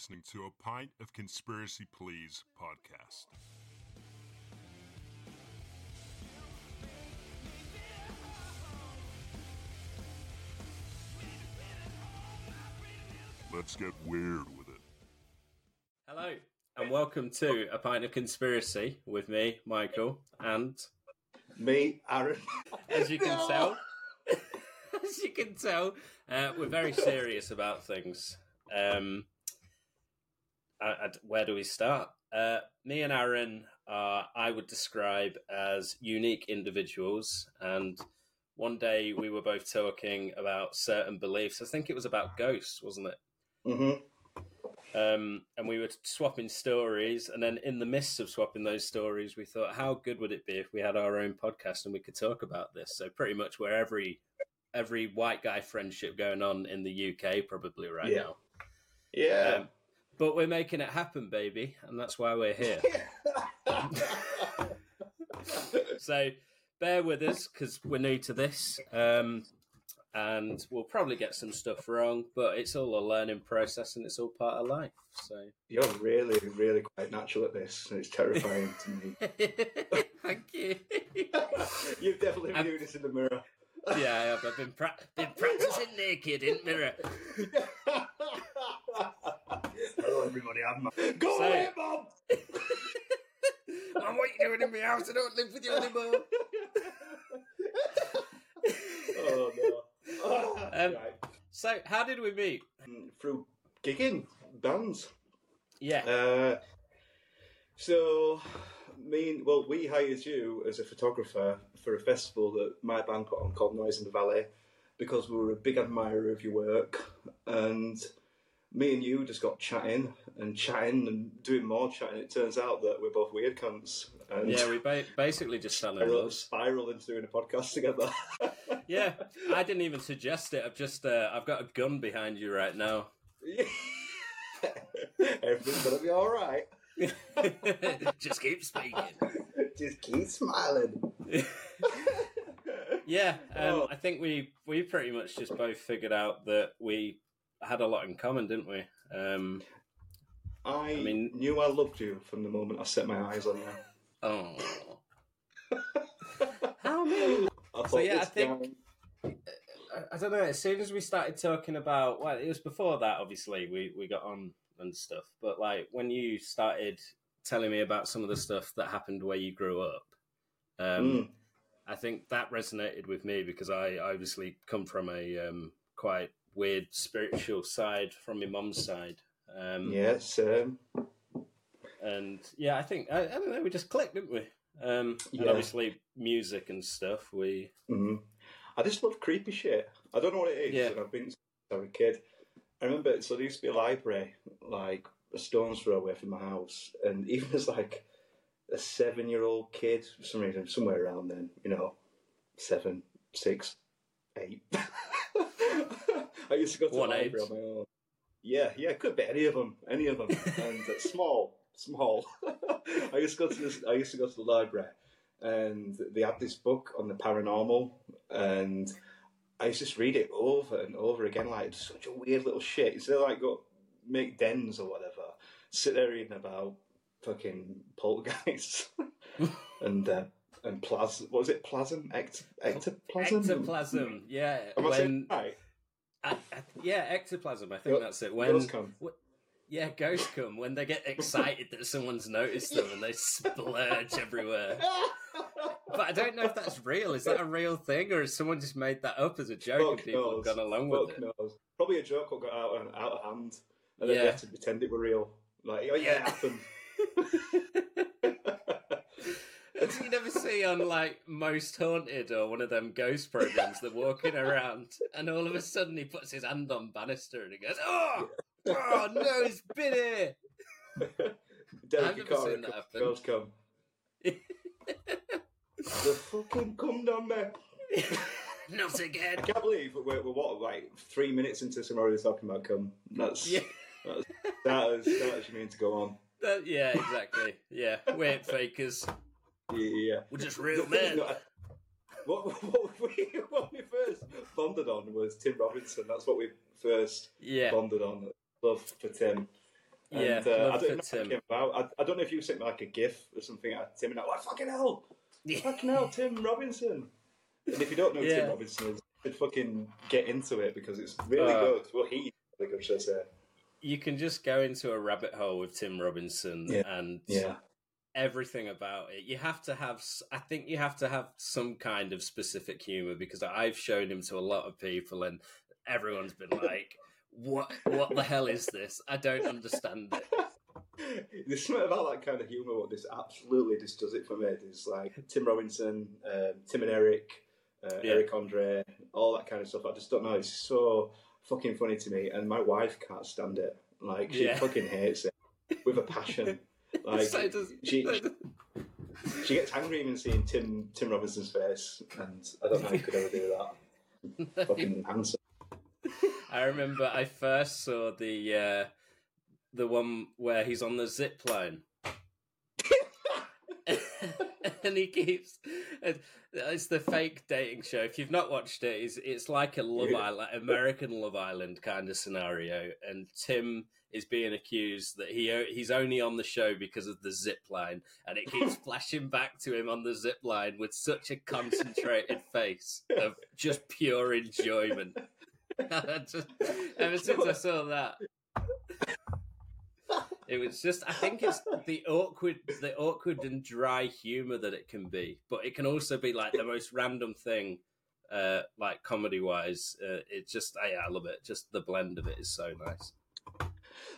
listening to a Pint of Conspiracy Please podcast. Let's get weird with it. Hello, and welcome to A Pint of Conspiracy with me, Michael, and Me, Aaron. as you can tell, as you can tell, uh, we're very serious about things. Um, I, I- where do we start? Uh, me and Aaron are, I would describe as unique individuals, and one day we were both talking about certain beliefs. I think it was about ghosts, wasn't it? Mm-hmm. Um, and we were swapping stories, and then in the midst of swapping those stories, we thought, how good would it be if we had our own podcast and we could talk about this? So pretty much where every every white guy friendship going on in the UK probably right Yeah. now. Yeah. Um, but we're making it happen, baby, and that's why we're here. so bear with us because we're new to this. Um, and we'll probably get some stuff wrong, but it's all a learning process and it's all part of life. So You're really, really quite natural at this, and it's terrifying to me. Thank you. You've definitely I'm- viewed this in the mirror. yeah, I have. I've been, pra- been practicing naked in the mirror. Everybody. I'm Go So- away, Mom! Mum, what are you doing in my house? I don't live with you anymore. Oh, no. Um, right. So, how did we meet? Through gigging bands. Yeah, Uh, so, me and, well, we hired you as a photographer for a festival that my band put on called Noise in the Valley because we were a big admirer of your work. And me and you just got chatting and chatting and doing more chatting. It turns out that we're both weird cunts. And yeah, we ba- basically just fell in spiraled, love. spiraled into doing a podcast together. Yeah, I didn't even suggest it. I've just, uh, I've got a gun behind you right now. Everything's going to be all right. just keep speaking. Just keep smiling. Yeah, um, Oh. I think we we pretty much just both figured out that we had a lot in common, didn't we? Um, I, I mean- knew I loved you from the moment I set my eyes on you. oh, how many? I So, yeah, I think- guy- I, I don't know. As soon as we started talking about, well, it was before that. Obviously, we we got on and stuff. But like when you started telling me about some of the stuff that happened where you grew up, um, Mm. I think that resonated with me because I obviously come from a um, quite weird spiritual side from my mum's side. Um, Yes, um, and yeah, I think I, I don't know. We just clicked, didn't we? Um, and obviously, music and stuff. We mhm. I just love creepy shit. I don't know what it is, Yeah. and I've been since I was a kid. I remember, so there used to be a library, like a stone's throw away from my house, and even as like a seven-year-old kid, for some reason, somewhere around then, you know, seven, six, eight. I used to go to What the library age? on my own. Yeah, yeah, it could be any of them, any of them, and uh, small, small. I used to go to this. I used to go to the library, and they had this book on the paranormal, and I used to just read it over and over again, like it's such a weird little shit. Instead of like go make dens or whatever, sit there reading about fucking poltergeists and uh, and plasm. What was it? Plasm? Ect- ectoplasm? ectoplasm. Yeah, Am I when it right? I, I, yeah, ectoplasm. I think Go- that's it. When Ghosts come. yeah, ghosts come when they get excited that someone's noticed them and they splurge everywhere. But I don't know if that's real. Is that a real thing, or has someone just made that up as a joke and people knows. have gone along with it? knows. Probably a joke that got out, of- out of hand, and then Yeah. they had to pretend it were real. Like, oh yeah, it happened. You never see on like Most Haunted or one of them ghost programs, they're walking around and all of a sudden he puts his hand on banister and he goes, "Oh, oh no, he's been here." Derek never seen that happen. girls come. the fucking cum on me. Not again. I can't believe we're, we're what like three minutes into some already talking about cum. That's Yeah. that's that is that is you mean to go on. That- yeah, exactly. Yeah, we're fakers. Yeah, yeah. We're just real men. that- What, what, we, what we first bonded on was Tim Robinson. That's what we first Yeah, bonded on. Love for Tim. And, Yeah, uh, I love don't for know Tim. about. I, I don't know if you sent me like a GIF or something at Tim, and I'm like, fucking hell, fucking hell, Tim Robinson. And if you don't know Yeah. Tim Robinson is, you should fucking get into it because it's really Uh, good. Well, he's really good, should I say? You can just go into a rabbit hole with Tim Robinson Yeah. and Yeah. Everything about it. You have to have, I think you have to have some kind of specific humor because I've shown him to a lot of people and everyone's been like, "What? What the hell is this? I don't understand it." There's something about that kind of humour. What this absolutely just does it for me. There's like Tim Robinson, um, Tim and Eric, uh, Yeah. Eric Andre, all that kind of stuff. I just don't know. It's so fucking funny to me, and my wife can't stand it. Like she Yeah. fucking hates it with a passion. Like So does- she, so she does- she gets angry even seeing Tim Tim Robinson's face, and I don't know how you could ever do that. Fucking handsome. I remember I first saw the uh, the one where he's on the zip line. and he keeps it's the fake dating show. If you've not watched it it's, it's like a love island american love island kind of scenario. And tim is being accused that he he's only on the show because of the zip line. And it keeps flashing back to him on the zip line with such a concentrated face of just pure enjoyment. Just, ever since I saw that, it was just. I think it's the awkward, the awkward and dry humor that it can be, but it can also be like the most random thing, uh, like comedy wise. Uh, it just, I, I love it. Just the blend of it is so nice.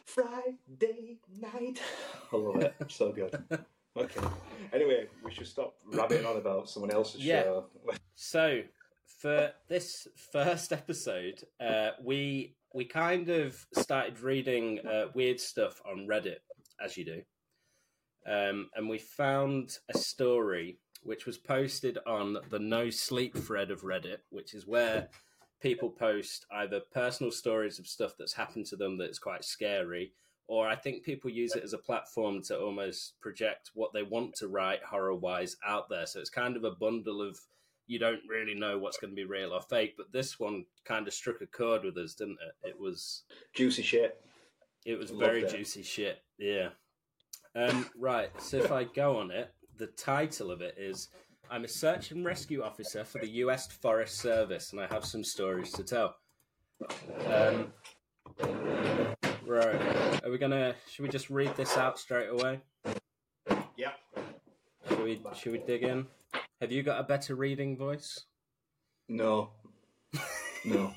Friday night. I love it. So good. Okay. Anyway, we should stop rabbiting on about someone else's Yeah. show. So for this first episode, uh, we we kind of started reading uh, weird stuff on Reddit, as you do, um, and we found a story which was posted on the No Sleep thread of Reddit, which is where people post either personal stories of stuff that's happened to them that's quite scary, or I think people use it as a platform to almost project what they want to write horror wise out there. So it's kind of a bundle of you don't really know what's going to be real or fake. But this one kind of struck a chord with us, didn't it? It was Juicy shit. it was Loved very it. juicy shit. Yeah. Um, right. So if I go on it, the title of it is I'm a search and rescue officer for the U.S. Forest Service, and I have some stories to tell. Um, right. Are we gonna? Should we just read this out straight away? Yep. Should we? Should we dig in? Have you got a better reading voice? No. No.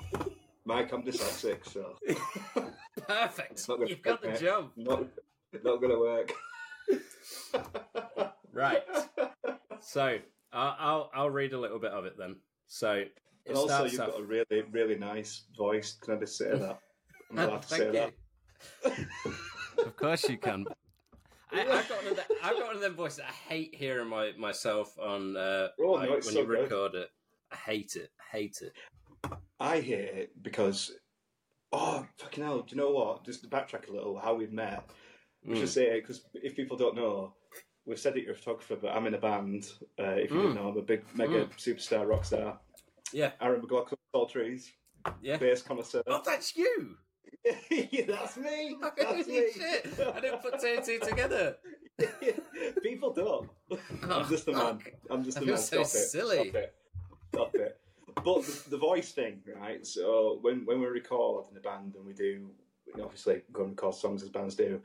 Mike, I'm dyslexic, so Perfect. gonna You've got the mate. job. not not gonna work. Right. So I'll, I'll I'll read a little bit of it then. So And also, you've off. got a really, really nice voice. Can I just say that? I'm allowed to say that. of course you can. I, I've got one of the, I've got one of them voices. I hate hearing my myself on uh, Oh, like, no, when so you good. record it. I hate it. I Hate it. I hate it because, oh, fucking hell, do you know what? Just to backtrack a little, how we've met. We Mm. should say it, because if people don't know, we've said that you're a photographer, but I'm in a band. Uh, if you Mm. didn't know, I'm a big, mega Mm. superstar rock star. Yeah. Aaron McLaughlin, Tall Trees, Yeah. bass connoisseur. Oh, that's you. That's me! That's me! shit! I didn't put two and two together. People don't. I'm just Oh, man. fuck. I'm just a man. so Stop it. silly. Stop it. Stop it. But the, the voice thing, right? So when when we record in the band and we do, you know, obviously go and record songs as bands do.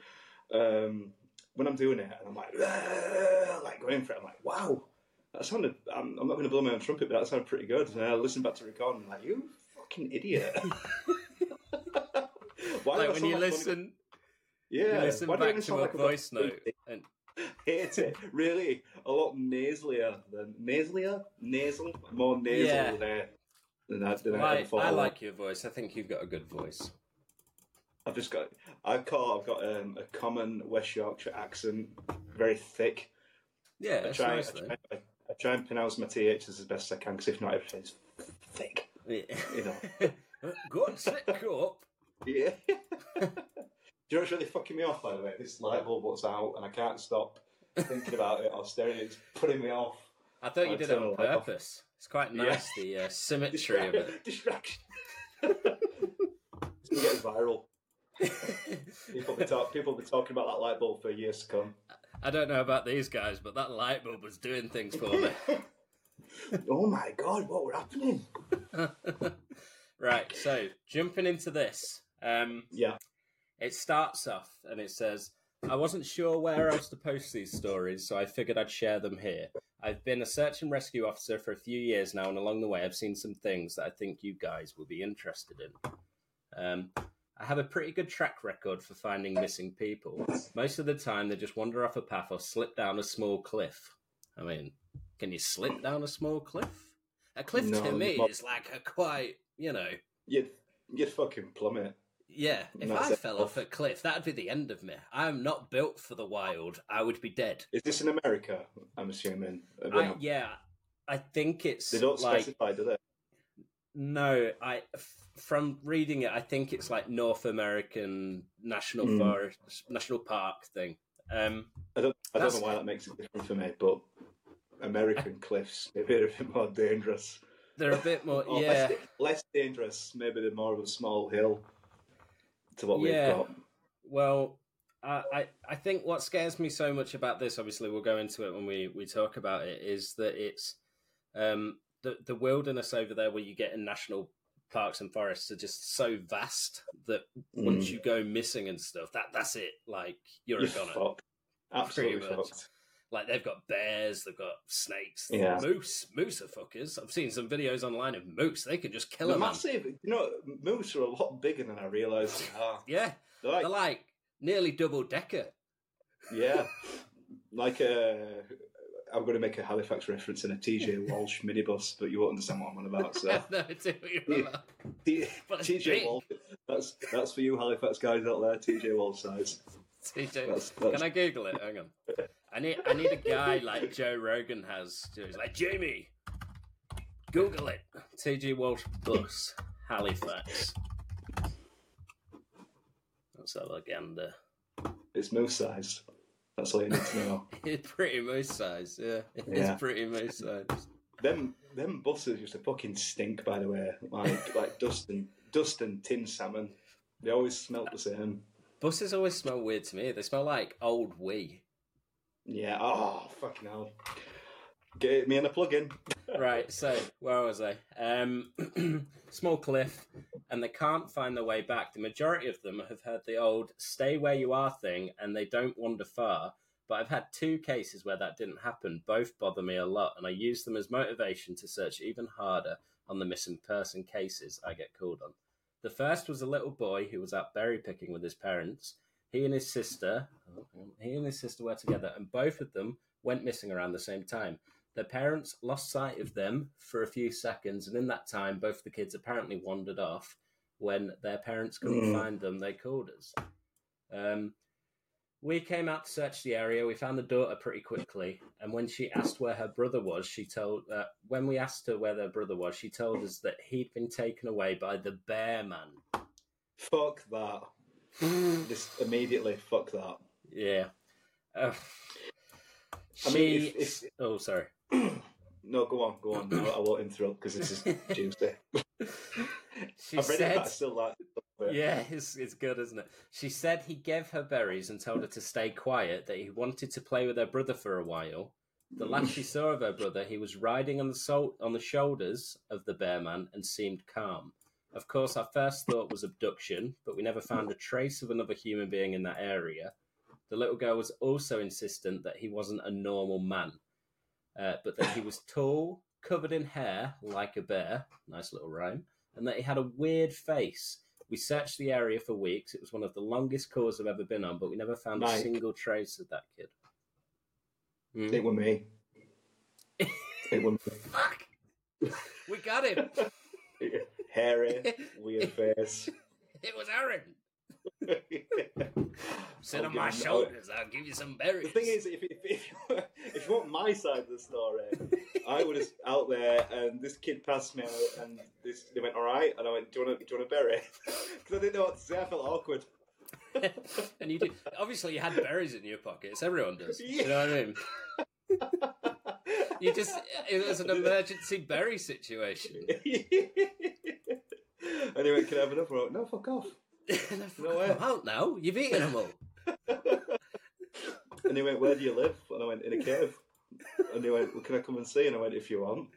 Um, when I'm doing it and I'm like, like going for it, I'm like, wow, that sounded. I'm, I'm not going to blow my own trumpet, but that sounded pretty good. And I listen back to record and I'm like, you fucking idiot. Why like when you like listen, yeah, you listen back to a like voice note, and hate it. Really, a lot nasalier than nasalier, nasal, more nasal Yeah. there than I, than I I. I like your voice. I think you've got a good voice. I've just got. I call. I've got um, a common West Yorkshire accent, very thick. Yeah, I try. nice I, try I, I try and pronounce my ths as best I can, because if not, everything's thick. Yeah. You know. Go on, sit up. Yeah. Do you know what's really fucking me off, by the way? This light bulb what's out, and I can't stop thinking about it or staring at it. It's putting me off. I thought you I'll did it on the light off. purpose. It's quite Yeah. nice, the uh, symmetry of it. Distraction. it's gonna get viral. People be, talk, people be talking about that light bulb for years to come. I don't know about these guys, but that light bulb was doing things for me. oh my god, what were happening? right, so jumping into this. Um, Yeah. It starts off and it says, I wasn't sure where else to post these stories, so I figured I'd share them here. I've been a search and rescue officer for a few years now, and along the way, I've seen some things that I think you guys will be interested in. Um, I have a pretty good track record for finding missing people. Most of the time, they just wander off a path or slip down a small cliff. I mean, can you slip down a small cliff? A cliff to me not- is like a quite, you know, You'd, you'd fucking plummet. Yeah, if I fell off a cliff, that'd be the end of me. I'm not built for the wild. I would be dead. Is this in America? I'm assuming. I, yeah, I think it's They don't like specify, do they? no. I from reading it, I think it's like North American National Hmm. Forest, National Park thing. Um, I don't. I don't know why that makes it different for me, but American cliffs maybe they're a bit more dangerous. they're a bit more, yeah, less, less dangerous. Maybe they're more of a small hill to what Yeah. we've got. Well, I, I think what scares me so much about this, obviously we'll go into it when we, we talk about it, is that it's um the the wilderness over there where you get in national parks and forests are just so vast that once Mm. you go missing and stuff, that that's it. Like you're, You're a goner. fucked. Absolutely fucked. Like they've got bears, they've got snakes, Yeah. moose, moose are fuckers. I've seen some videos online of moose. They can just kill They're a man. massive. You know, moose are a lot bigger than I realised they are. Yeah, They're like, they're like nearly double decker. yeah, like a. I'm going to make a Halifax reference in a TJ Walsh minibus, but you won't understand what I'm on about. So, no, I do what you're Yeah. about. T- But it's TJ. Walsh, that's that's for you Halifax guys out there. TJ Walsh size. TJ, That's- that's- Can I Google it? Hang on. I need I need a guy like Joe Rogan has. He's like Jamie. Google it. TJ Walsh bus Halifax. That's a legenda. It's moose size. That's all you need to know. It's pretty moose size. Yeah, it's Yeah. pretty moose size. them them buses used to fucking stink. By the way, like like dust and dust and tin salmon. They always smelt the same. Buses always smell weird to me. They smell like old wee. Yeah. Oh fucking hell. Get me in a plug-in. right, so where was I? Um, small cliff, and they can't find their way back. The majority of them have heard the old "stay where you are" thing, and they don't wander far. But I've had two cases where that didn't happen. Both bother me a lot, and I use them as motivation to search even harder on the missing person cases I get called on. The first was a little boy who was out berry picking with his parents. He and his sister, he and his sister were together, and both of them went missing around the same time. Their parents lost sight of them for a few seconds, and in that time, both the kids apparently wandered off. When their parents couldn't Mm. find them, they called us. Um, we came out to search the area. We found the daughter pretty quickly, and when she asked where her brother was, she told. Uh, when we asked her where their brother was, she told us that he'd been taken away by the bear man. Fuck that. Just immediately fuck that. Yeah. Uh, I mean, if- if- oh, sorry. No, go on, go on. I, I won't interrupt because this is Tuesday. She I've read said, it, but I still like it. Yeah, it's, it's good, isn't it? She said he gave her berries and told her to stay quiet, that he wanted to play with her brother for a while. The last she saw of her brother, he was riding on the sol- on the shoulders of the bear man and seemed calm. Of course, our first thought was abduction, but we never found a trace of another human being in that area. The little girl was also insistent that he wasn't a normal man, uh, but that he was tall, covered in hair like a bear. Nice little rhyme. And that he had a weird face. We searched the area for weeks. It was one of the longest calls I've ever been on, but we never found a single trace of that kid. Hmm? It were me. It were me. Fuck! We got him! Hairy, weird face. It was Aaron! Sit I'll on my shoulders, I'll give you some berries. The thing is, if, if, if, you, if you want my side of the story, I was out there and this kid passed me and this, they went, all right. And I went, do you want a, do you want a berry? Because I didn't know what to say. I felt awkward. and you did. Obviously, you had berries in your pockets. Everyone does. You know what I mean? You just. It was an emergency berry situation. and he went, can I have another? No, fuck off. No way. Come out now. You've eaten them all. and he went, "Where do you live?" And I went, "In a cave." And he went, well, "Can I come and see?" And I went, "If you want."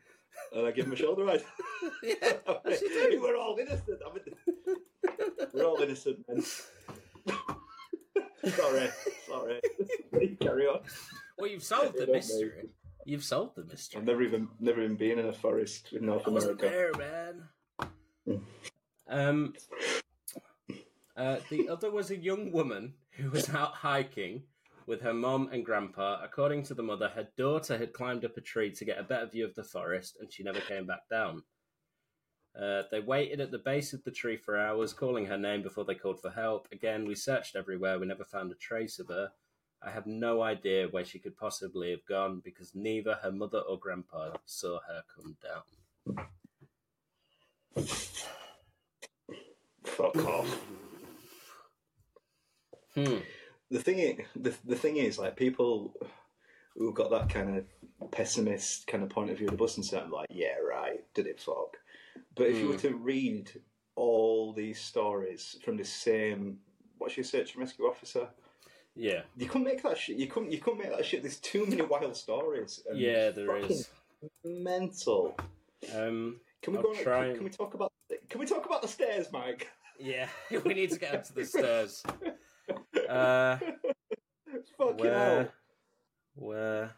And I gave him a shoulder ride. yeah, as you do. We're all innocent. I mean, we're all innocent men. sorry, sorry. Carry on. Well, you've solved the You don't mystery. You've solved the mystery. I've never even never even been in a forest in North I wasn't America. there, man. Um, uh, the other was a young woman who was out hiking with her mom and grandpa. According to the mother, her daughter had climbed up a tree to get a better view of the forest, and she never came back down. Uh, they waited at the base of the tree for hours, calling her name before they called for help. Again, we searched everywhere. We never found a trace of her. I have no idea where she could possibly have gone because neither her mother or grandpa saw her come down. Fuck off. Hmm. The thing, is, the the thing is, like people who've got that kind of pessimist kind of point of view of the bus and stuff, like, yeah, right, did it fuck? But if you were to read all these stories from the same, what's your search and rescue officer? Yeah. You couldn't make that shit. You couldn't. You couldn't make that shit. There's too many wild stories. and Yeah, there is. Mental. Um, Can we I'll go? try Can, and- can we talk about? Can we talk about the stairs, Mike? yeah, we need to get up to the stairs. Uh, Fucking where, hell. where,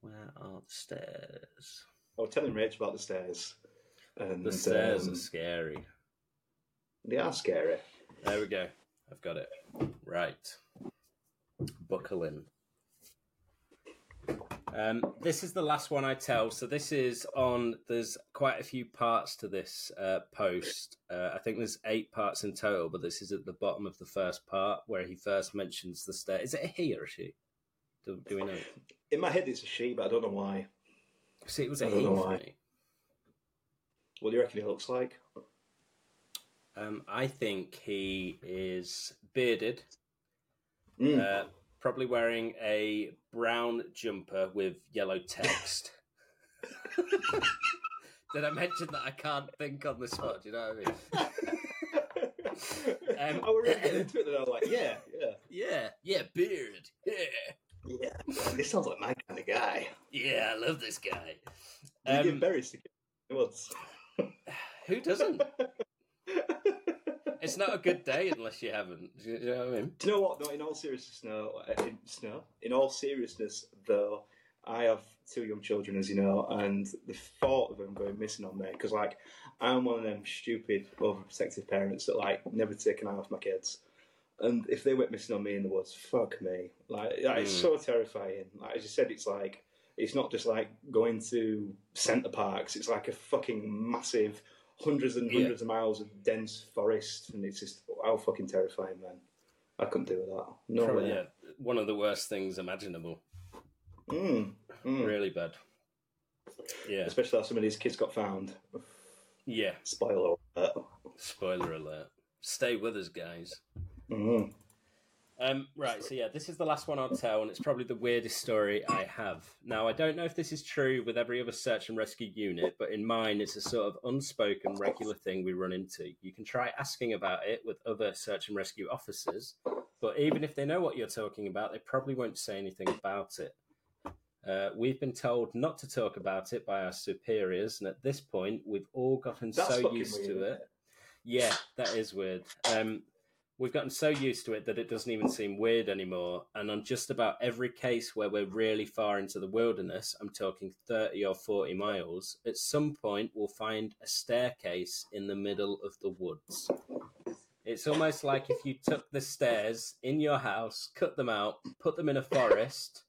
where are the stairs? I was telling Rach about the stairs. And, The stairs um, are scary. they are scary. There we go. I've got it. Right. Buckle in. Um, this is the last one I tell. So this is on. There's quite a few parts to this uh, post. Uh, I think there's eight parts in total, but this is at the bottom of the first part where he first mentions the stair. Is it a he or a she? Do, do we know? In my head, it's a she, but I don't know why. See, it was a I don't he know why. What do you reckon he looks like? Um, I think he is bearded, Mm. uh, probably wearing a brown jumper with yellow text. Did I mention that I can't think on the spot? Do you know what I mean? Um, I was really getting into it, and I was like, yeah, yeah, Yeah, yeah, beard. Yeah, yeah. This sounds like my kind of guy. yeah, I love this guy. Do you Um, give berries to kids? who doesn't? It's not a good day unless you haven't. Do you know what I mean? Do you know what? No, in all seriousness, no. uh, In, no. In all seriousness, though, I have two young children, as you know, and the thought of them going missing on me, because, like, I'm one of them stupid, overprotective parents that, like, never take an eye off my kids. And if they went missing on me in the woods, fuck me. Like, that is Mm. so terrifying. Like, as you said, it's like, it's not just like going to Center Parcs, it's like a fucking massive, hundreds and Yeah. hundreds of miles of dense forest, and it's just, how fucking terrifying, man. I couldn't do with that. No Probably, way. yeah, one of the worst things imaginable. Mm, mm. Really bad. Yeah, Especially after some of these kids got found. yeah. Spoiler alert. Spoiler alert. Stay with us, guys. Mm. Um, right, so yeah, this is the last one I'll tell, and it's probably the weirdest story I have. Now, I don't know if this is true with every other search and rescue unit, but in mine, it's a sort of unspoken, regular thing we run into. You can try asking about it with other search and rescue officers, but even if they know what you're talking about, they probably won't say anything about it. Uh, we've been told not to talk about it by our superiors, and at this point, we've all gotten That's so used weird, to it. Yeah, that is weird. Um, we've gotten so used to it that it doesn't even seem weird anymore. And on just about every case where we're really far into the wilderness, I'm talking 30 or 40 miles, at some point we'll find a staircase in the middle of the woods. It's almost like if you took the stairs in your house, cut them out, put them in a forest.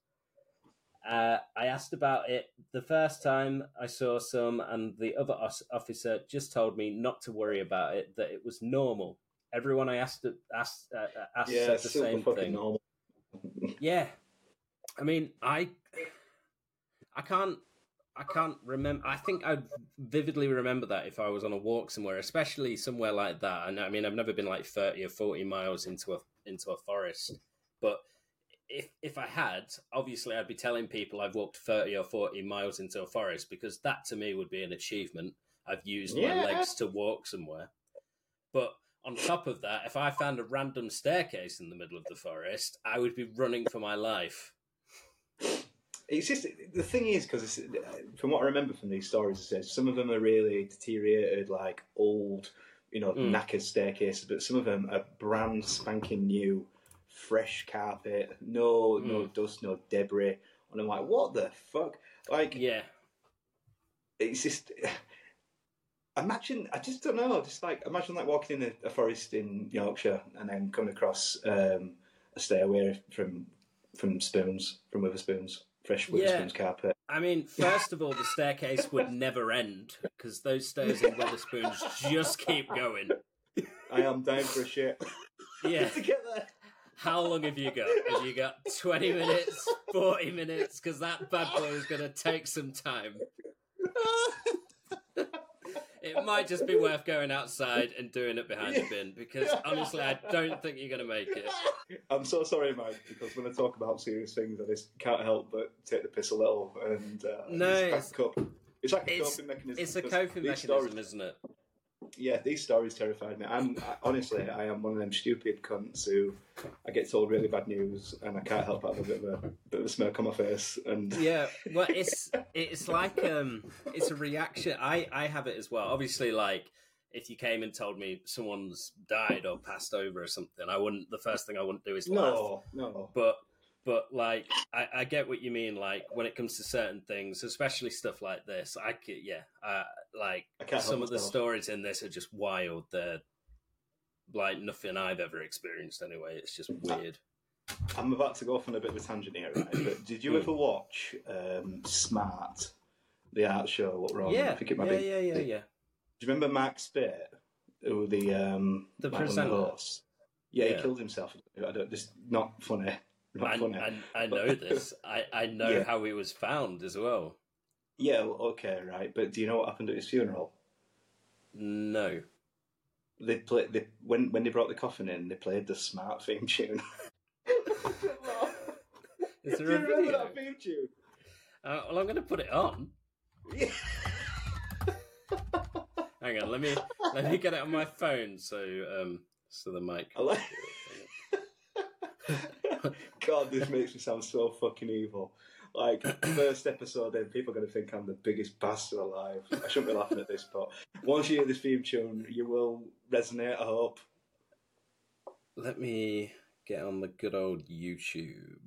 Uh, I asked about it the first time I saw some, and the other officer just told me not to worry about it, that it was normal. Everyone I asked asked, uh, asked Yeah, said it's the same fucking thing. normal. Yeah, I mean, I, I can't, I can't remember. I think I'd vividly remember that if I was on a walk somewhere, especially somewhere like that. And I mean, I've never been like thirty or forty miles into a into a forest, but if if I had, obviously, I'd be telling people I've walked thirty or forty miles into a forest because that to me would be an achievement. I've used my legs to walk somewhere, but on top of that, if I found a random staircase in the middle of the forest, I would be running for my life. It's just the thing is because from what I remember from these stories, it says some of them are really deteriorated, like old, you know, Mm. knackered staircases, but some of them are brand spanking new, fresh carpet, no, no dust, no debris. And I'm like, what the fuck? Like, Yeah. it's just imagine i just don't know just like imagine like walking in a, a forest in yorkshire and then coming across um, a stairway from from spoons from Wetherspoons fresh Yeah. Wetherspoons carpet I mean, first of all, the staircase would never end because those stairs in Wetherspoons just keep going. i am down for a shit Yeah. to get there How long have you got? Have you got 20 minutes, 40 minutes? Because that bad boy is going to take some time. It might just be worth going outside and doing it behind the bin because honestly, I don't think you're going to make it. i'm so sorry mike because when i talk about serious things i just can't help but take the piss a little and uh, No, just it's- up. it's like a It's, coping mechanism it's a coping mechanism, stories- isn't it? yeah, these stories terrified me. I'm I, honestly, I am one of them stupid cunts who I get told really bad news, and I can't help but have a bit of a a smirk on my face. And yeah well it's it's like um it's a reaction. I i have it as well. Obviously like if you came and told me someone's died or passed over or something i wouldn't the first thing i wouldn't do is laugh. no, no, but but like I, I get what you mean like when it comes to certain things especially stuff like this i could yeah uh, like some of the myself. stories in this are just wild. They're like nothing i've ever experienced anyway. It's just weird I'm about to go off on a bit of a tangent here, right? But did you Hmm. ever watch um, Smart, the art show? What wrong? yeah I think it might yeah, be. yeah yeah yeah Do you remember Mark Speight, who the um, The like one of presenter? hosts? Yeah, Yeah. he killed himself. I don't just not funny. Not I, funny. I, I know this. I, I know Yeah. how he was found as well. Yeah, well, okay, right. But do you know what happened at his funeral? No. they played they, when when they brought the coffin in. They played the smart theme tune. Is Do there you a remember video? that theme tune? Uh, well, I'm going to put it on. Yeah. Hang on, let me let me get it on my phone so um so the mic. I like. God, this makes me sound so fucking evil. Like first episode, then people are going to think I'm the biggest bastard alive. I shouldn't be laughing at this, but once you hear this theme tune, you will resonate. I hope. Let me get on the good old YouTube.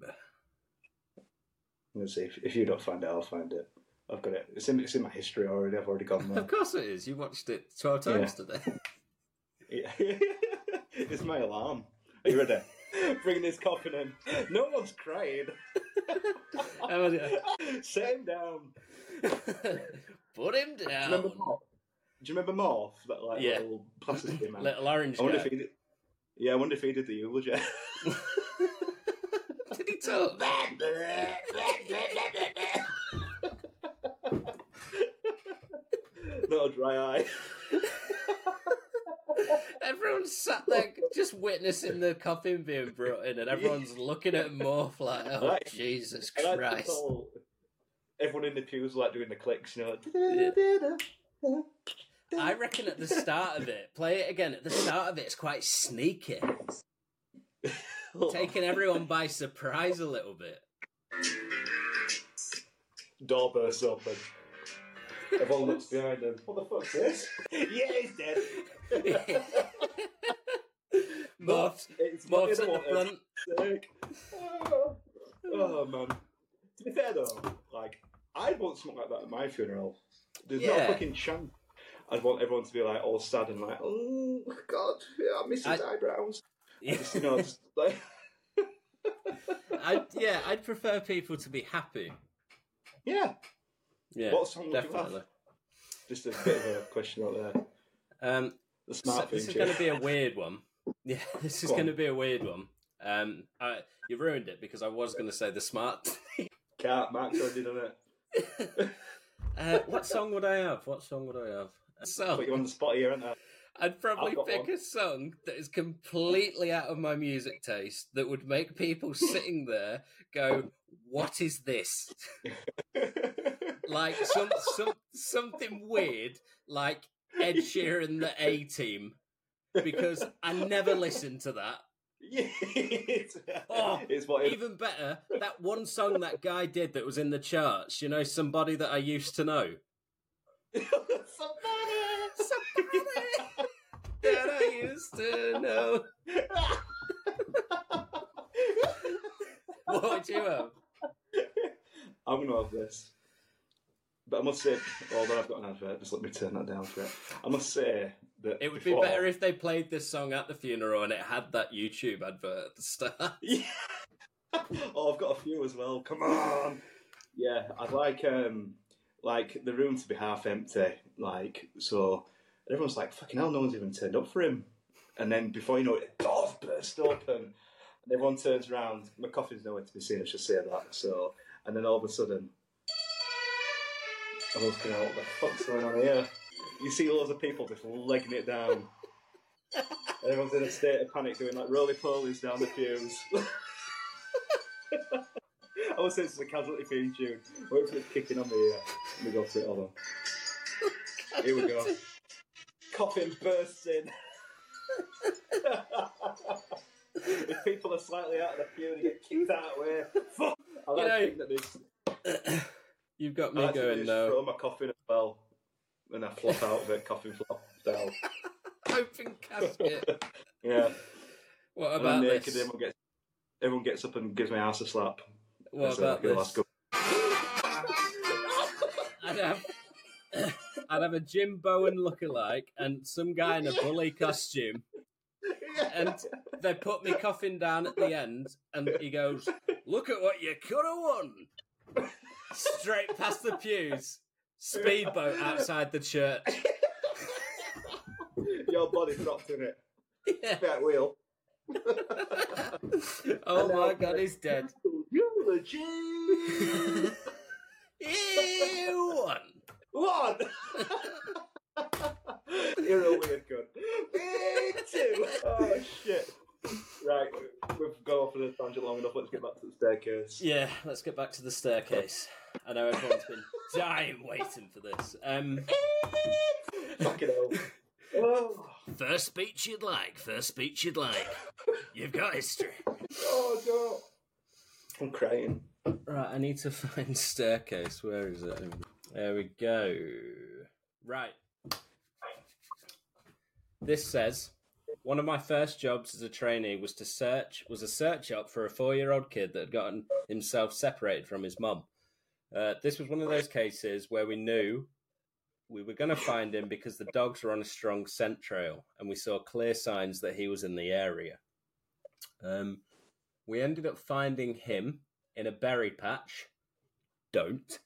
I'm to see if, if you don't find it, I'll find it. I've got it. It's in it's in my history already. I've already gone there. Of course it is. You watched it twelve times today. Yeah. it's my alarm. Are you ready? Bringing this coffin in. No one's crying. How was it? Set him down. Put him Do you down. remember Morph? Do you remember Morph? That like Yeah. little plasticine man. Little orange I wonder guy. if he did. Yeah, I wonder if he did the eulogy. Talk? Not a dry eye. Everyone's sat there just witnessing the coffin being brought in, and everyone's looking at Morph like, "Oh Right. Jesus like Christ!" whole- Everyone in the pews like doing the clicks, you know. I reckon at the start of it, play it again. At the start of it, it's quite sneaky, taking everyone by surprise a little bit. Door bursts open. Everyone looks behind them. What the fuck's this? yeah, he's dead. Morph's, It's Morph's at money the front. Sick. Oh, oh, man. To be fair though, like I'd want something like that at my funeral. There's no Yeah. fucking chance. I'd want everyone to be like all sad and like, oh god, yeah, I miss his I- eyebrows. Just, you know, just like I, yeah, I'd prefer people to be happy. yeah. Yeah, What song would you have? Just a bit of a question out there. Um, The So smart this is going to be a weird one. Yeah, this is Go going to be a weird one. Um, I, you ruined it because I was going to say the smart. Cat Max already done it. uh, what song would I have? What song would I have? A song. Put you on the spot here, aren't I? I'd probably pick one. a song that is completely out of my music taste that would make people sitting there go, "What is this?" Like some some something weird, like Ed Sheeran, the A Team, because I never listened to that. It's, Oh, it's it, Even better, that one song that guy did that was in the charts, you know, somebody that I used to know. somebody, Somebody! That I used to know. What would you have? I'm gonna have this. But I must say, although I've got an advert, just let me turn that down for it. I must say that It would before- be better if they played this song at the funeral and it had that YouTube advert at the start. Yeah. oh, I've got a few as well. Come on. Yeah, I'd like um like the room to be half empty, like so everyone's like, fucking hell, no one's even turned up for him. And then before you know it, the doors burst open. And everyone turns around. My coffin's nowhere to be seen, I should say that. So and then all of a sudden I was going, what the fuck's going on here? You see loads of people just legging it down. Everyone's in a state of panic doing like roly polies down the pews. I would say this is a casualty theme tune. Wait for it kicking on me here. Uh, Let me go through it, hold on. Here we go. Coffin bursting. if people are slightly out of the pew, they get kicked out way. Fuck! I like You know- that this. You've got I me to going just throw my coffin as well. And I flop out of it, coffin flop down. Open casket. Yeah. What And about I'm this? everyone gets, everyone gets up and gives my ass a slap. What That's about like, "Oh, that's this? I'd have a Jim Bowen lookalike and some guy in a bully costume. And they put me coughing down at the end, and he goes, "Look at what you could have won!" Straight past the pews, speedboat outside the church. Your body dropped in it. Yeah. That wheel. Oh my god, he's dead. Eulogy! Ew. One! You're a weird cunt. Me too! Oh shit. Right, we've gone off on a tangent long enough. Let's get back to the staircase. Yeah, let's get back to the staircase. I know everyone's been dying waiting for this. Um, Fucking hell. Oh, first speech you'd like. First speech you'd like. You've got history. oh no. I'm crying. Right, I need to find staircase. Where is it? There we go. Right. This says one of my first jobs as a trainee was to search was a search up for a four year old kid that had gotten himself separated from his mum. Uh, this was one of those cases where we knew we were going to find him because the dogs were on a strong scent trail and we saw clear signs that he was in the area. Um, we ended up finding him in a berry patch. Don't.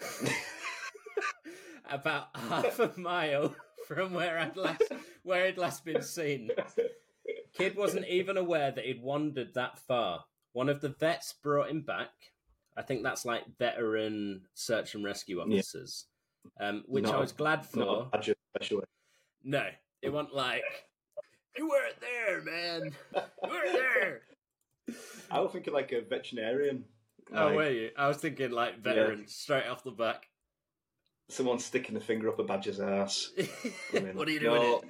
About half a mile from where I'd last where he'd last been seen. Kid wasn't even aware that he'd wandered that far. One of the vets brought him back. I think that's like veteran search and rescue officers, um, which I was glad for. No, it wasn't like you weren't there, man. You weren't there. I was thinking like a veterinarian. Oh, Like, were you? I was thinking like veteran straight off the back. Someone sticking a finger up a badger's ass. I mean, what are you doing? no,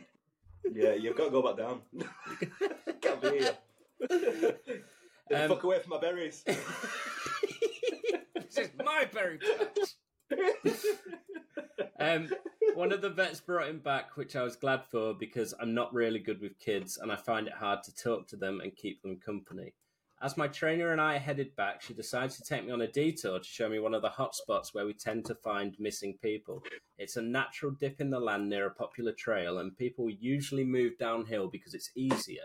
Yeah, you've got to go back down. Can't be here. Get the Um, fuck away from my berries. this is my berry patch. Um, one of the vets brought him back, which I was glad for because I'm not really good with kids and I find it hard to talk to them and keep them company. As my trainer and I headed back, she decides to take me on a detour to show me one of the hot spots where we tend to find missing people. It's a natural dip in the land near a popular trail, and people usually move downhill because it's easier.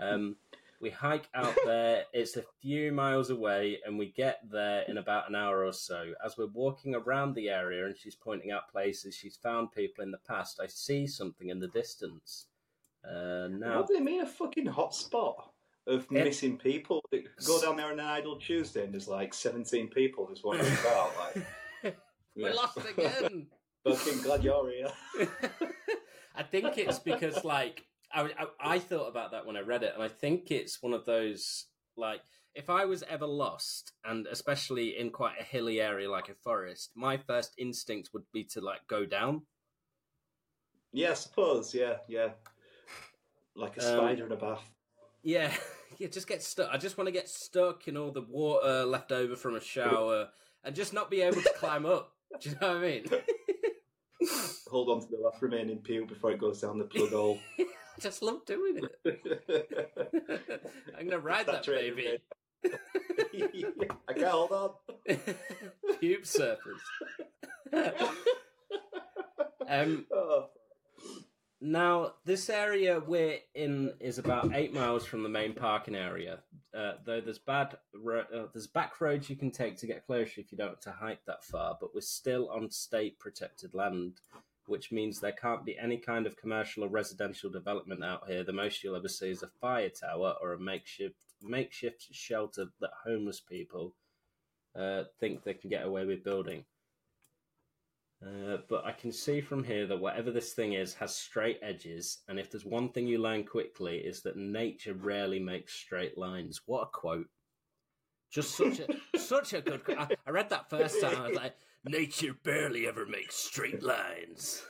Um, we hike out there. It's a few miles away, and we get there in about an hour or so. As we're walking around the area and she's pointing out places she's found people in the past, I see something in the distance. Uh, now, What do they mean a fucking hotspot of It- missing people? Go down there on an idle Tuesday and there's like 17 people just wandering about. Like, we're lost again. Fucking glad you're here. I think it's because, like, I, I, I thought about that when I read it, and I think it's one of those, like, if I was ever lost, and especially in quite a hilly area like a forest, my first instinct would be to, like, go down. Yeah, I suppose. Yeah, yeah. like a Um, spider in a bath. Yeah, yeah, just get stuck. I just want to get stuck in all the water left over from a shower and just not be able to climb up. Do you know what I mean? Hold on to the last remaining peel before it goes down the plug hole. I just love doing it. I'm gonna ride that Saturated baby. I can't hold on. Pube surfers. um, Oh, now, this area we're in is about eight miles from the main parking area. Uh, though there's bad, ro- uh, there's back roads you can take to get closer if you don't want to hike that far. But we're still on state protected land, which means there can't be any kind of commercial or residential development out here. The most you'll ever see is a fire tower or a makeshift makeshift shelter that homeless people uh, think they can get away with building. Uh, but I can see from here that whatever this thing is has straight edges, and if there's one thing you learn quickly is that nature rarely makes straight lines. What a quote! Just such a such a good. I, I read that first time. I was like, nature barely ever makes straight lines.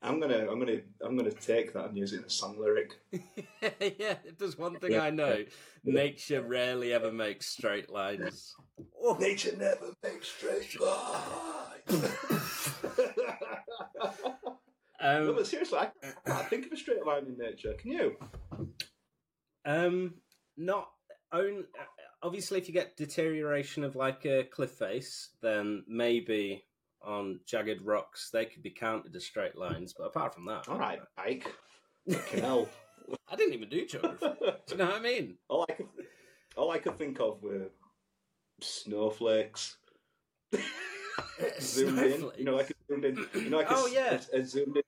I'm gonna, I'm gonna, I'm gonna take that and use it in a song lyric. yeah, if there's one thing Yeah. I know, nature rarely ever makes straight lines. Oh, Nature never makes straight lines. no, um, but seriously, I can't think of a straight line in nature. Can you? Um, not own. Obviously, if you get deterioration of like a cliff face, then maybe on jagged rocks they could be counted as straight lines. But apart from that, All right, Ike. Fucking hell. I didn't even do geography. do you know what I mean? all I could, all I could think of were snowflakes. zoomed in, you know, like a zoomed in, you know, like a, Oh, s- yeah. a, a zoomed in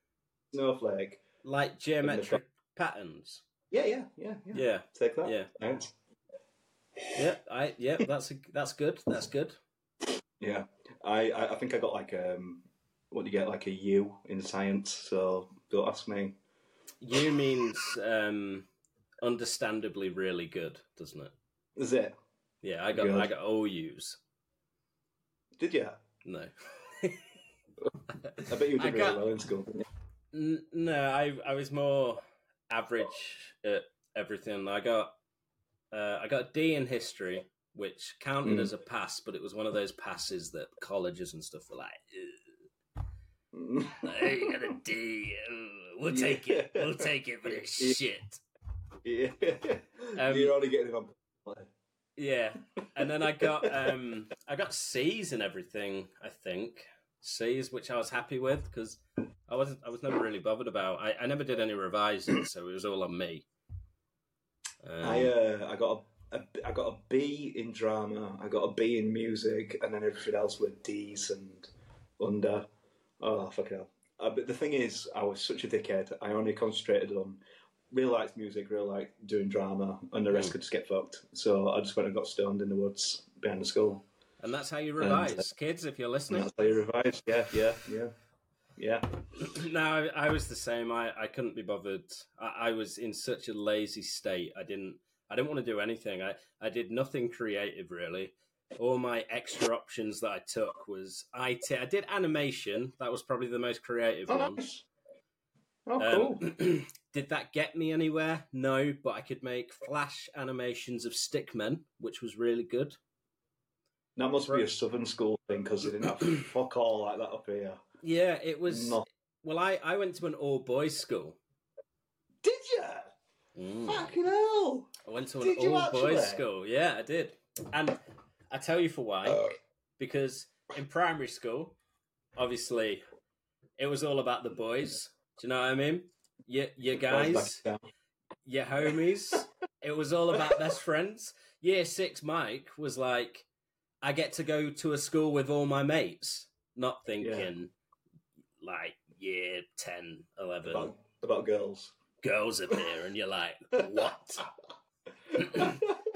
snowflake. like geometric patterns. Yeah, yeah, yeah, yeah. Yeah, Take that. yeah, Thanks. yeah. I yeah. That's a, that's good. That's good. Yeah, I, I, I think I got like um, what do you get like a U in science? So don't ask me. U means um, understandably really good, doesn't it? Is it? Yeah, I got Good. I got OUs. Did you? No. I bet you I did really got- well in school. didn't you? N- no, I I was more average at everything. I got uh, I got a D in history, which counted Mm. as a pass, but it was one of those passes that colleges and stuff were like, you got a D. Ugh, We'll take it. We'll take it but it's Yeah. shit." Yeah. Um, You're only getting it on. Yeah, and then I got um I got C's and everything. I think C's, which I was happy with because I wasn't I was never really bothered about. I, I never did any revising, so it was all on me. Um, I uh, I got a I got a B in drama. I got a B in music, and then everything else were D's and under. Oh fucking hell! Uh, but the thing is, I was such a dickhead. I only concentrated on really liked music, really liked doing drama, and the rest Mm. could just get fucked. So I just went and got stoned in the woods behind the school. and that's how you And, uh, revise, kids. If you're And listening, that's how you revise. Yeah, yeah, yeah, yeah. no, I, I was the same. I, I couldn't be bothered. I, I was in such a lazy state. I didn't I didn't want to do anything. I, I did nothing creative really. All my extra options that I took was IT. I did animation. That was probably the most creative Oh, one. nice. Oh, cool. Um, did that get me anywhere? No, but I could make flash animations of stickmen, which was really good. that must be a southern school thing because they didn't have fuck all like that up here. Yeah, it was. No. Well, I, I went to an all boys school. Did you? Mm. Fucking hell! I went to an Did all boys school. Yeah, I did. And I tell you for why. Uh, Because in primary school, obviously, it was all about the boys. Do you know what I mean? Your, your guys, your homies. it was all about best friends. Year six, Mike was like, I get to go to a school with all my mates. Not thinking like year 10, 11, about, about girls. girls appear, and you're like, what?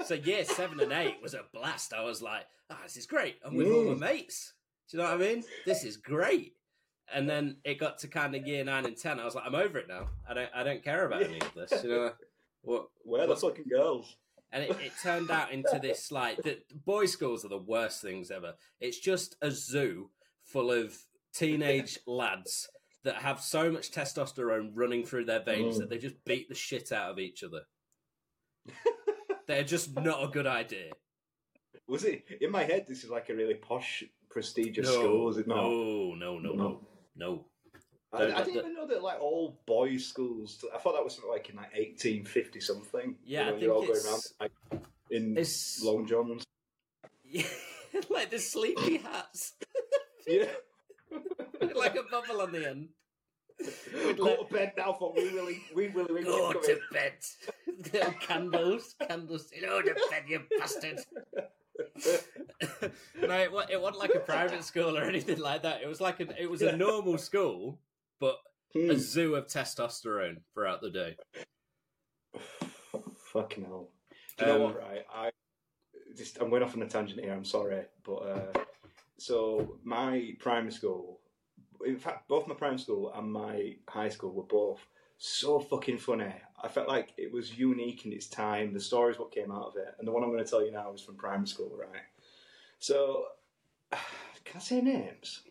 so year seven and eight was a blast. I was like, ah, this is great. I'm with all Mm. my mates. Do you know what I mean? This is great. And then it got to kind of year nine and ten. I was like, I'm over it now. I don't, I don't care about any of this. You know what? Where the fucking girls? And it, it turned out into this like the boys' schools are the worst things ever. It's just a zoo full of teenage lads that have so much testosterone running through their veins Mm. that they just beat the shit out of each other. They're just not a good idea. Was it in my head? This is like a really posh, prestigious school. Is it not? No, no, no, no, no. I, I didn't the- even know that like all boys' schools. I thought that was something like in like eighteen fifty something. Yeah, I you know, think you're all going it's- around like, in It's long johns. Yeah, like the sleepy hats, Yeah, like a bubble on the end. Go to bed now for we really, we really, we Go to bed. Little candles, candles. Go to bed, you bastard. no, it, it wasn't like a private school or anything like that. It was like an, it was a normal school, but Hmm. a zoo of testosterone throughout the day. Fucking hell. Do you know Um, what, right? I just I'm going off on a tangent here, I'm sorry. But uh so my primary school in fact both my primary school and my high school were both so fucking funny. I felt like it was unique in its time, the stories what came out of it. And the one I'm gonna tell you now is from primary school, right? So can I say names?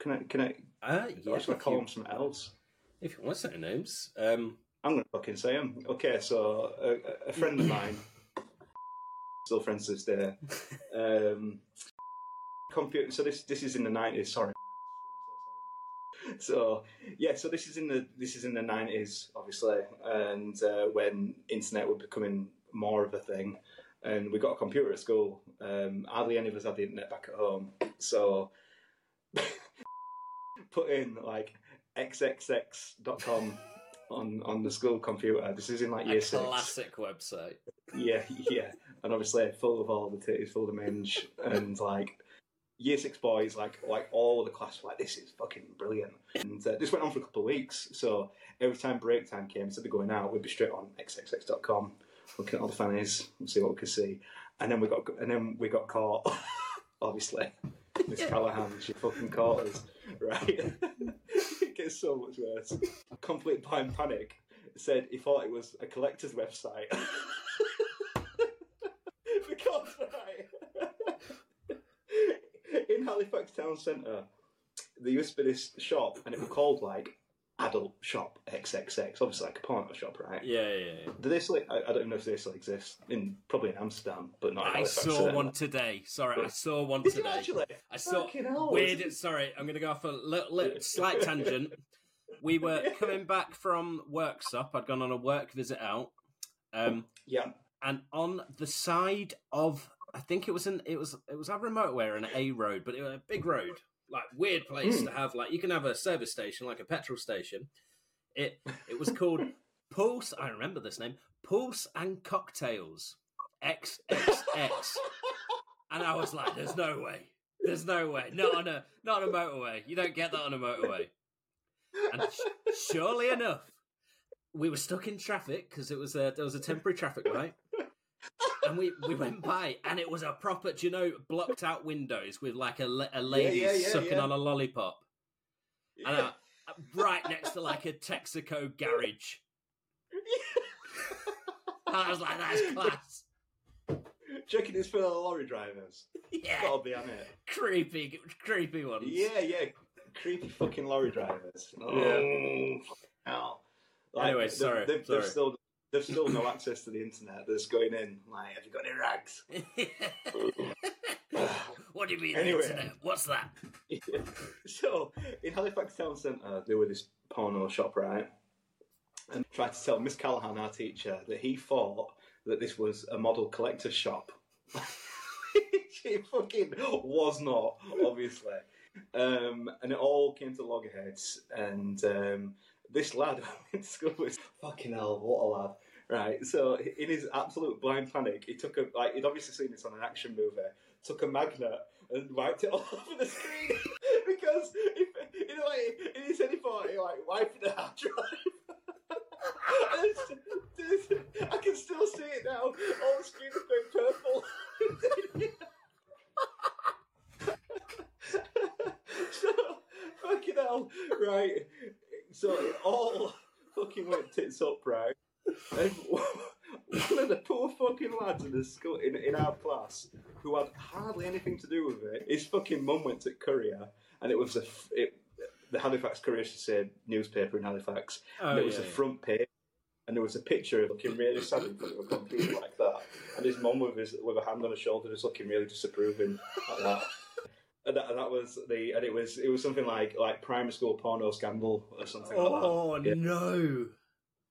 Can I can I Uh, yeah, or should I if call them something else? if you want to say names. Um, I'm gonna fucking say them. Okay, so a, a friend of mine, still friends to this day. Um, computer. So this this is in the nineties. Sorry. So yeah, so this is in the this is in the nineties, obviously, and uh, when internet was becoming more of a thing, and we got a computer at school. Um, hardly any of us had the internet back at home, so put in like xxx.com on on the school computer. This is in like year a six. classic website. Yeah, yeah, and obviously full of all the titties, full of minge, and like year six boys, like like all of the class, were like this is fucking brilliant. And uh, this went on for a couple of weeks. So every time break time came, instead of going out, we'd be straight on xxx.com, looking at all the fannies, and see what we could see. And then we got and then we got caught. obviously, Miss Callahan, she fucking caught us, right? it gets so much worse. A complete blind panic said he thought it was a collector's website. because, right, in Halifax Town Centre, there used to be this shop, and it was called like Adult Shop XXX, obviously like a porno shop, right? Yeah, yeah, yeah. Do they still? I, I don't know if they still exist. In probably in Amsterdam, but not. in I Halifax saw one today. Sorry, I saw one Did you today. actually? I saw Fucking hell, weird. it's- Sorry, I'm going to go off a li- li- slight tangent. We were coming back from work stop. I'd gone on a work visit out, um, Yeah. and on the side of, I think it was an it was it was a motorway or an A road, but it was a big road, like weird place Hmm. to have. Like you can have a service station, like a petrol station. It it was called Pulse. I remember this name, Pulse and Cocktails X X X, And I was like, "There's no way. There's no way. Not on a not on a motorway. You don't get that on a motorway." And sh- surely enough, we were stuck in traffic because it was a, there was a temporary traffic light, and we we went by, and it was a proper, do you know, blocked out windows with like a, a lady yeah, yeah, sucking yeah. on a lollipop, and uh, I, right next to like a Texaco garage. I was like, "That's class." Checking it's for the lorry drivers. Yeah, Gotta be on it. creepy, creepy ones. Yeah, yeah. Creepy fucking lorry drivers. Yeah. Oh, hell. Anyway, sorry, They've, sorry. they've still they've still no access to the internet. They're just going in like, have you got any rags? what do you mean? Anyway. internet? What's that? so in Halifax Town Centre, there was this porno shop, right? And tried to tell Miss Callahan, our teacher, that he thought that this was a model collector's shop. she fucking was not, obviously. Um, and it all came to loggerheads. And um, this lad I went to school with, fucking hell, what a lad. Right, so in his absolute blind panic, he took a, like, he'd obviously seen this on an action movie, took a magnet and wiped it all over the screen. because, if, you know, like, in his head, he thought, he, like, wiping the hard drive. I can still see it now. All the screen is going purple. so, fucking hell, right. So it all fucking went tits up, right? And one of the poor fucking lads in the school in, in our class who had hardly anything to do with it, his fucking mum went to courier and it was a f- it, the Halifax Courier said newspaper in Halifax, Oh, and it was yeah, a yeah. front page, and there was a picture of looking really sad in front of a computer like that, and his mum with his with a hand on his shoulder, just looking really disapproving like that. And that, that was the, and it was it was something like like primary school porno scandal or something Oh like that. Yeah. no!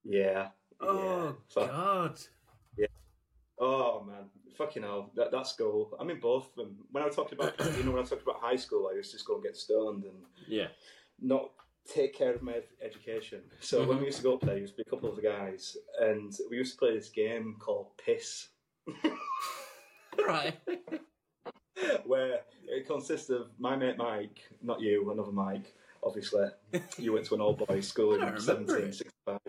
Yeah. Oh yeah. So- god! Oh man, fucking hell, that that school. I mean, both of them. When I was talking about, you know, when I talked about high school, I used to just go and get stoned and Yeah. not take care of my ed- education. So when Mhm. we used to go up there, there used to be a couple of the guys, and we used to play this game called Piss, Right. where it consists of my mate Mike, not you, another Mike. Obviously, you went to an all boys school in remember seventeen it. sixty five.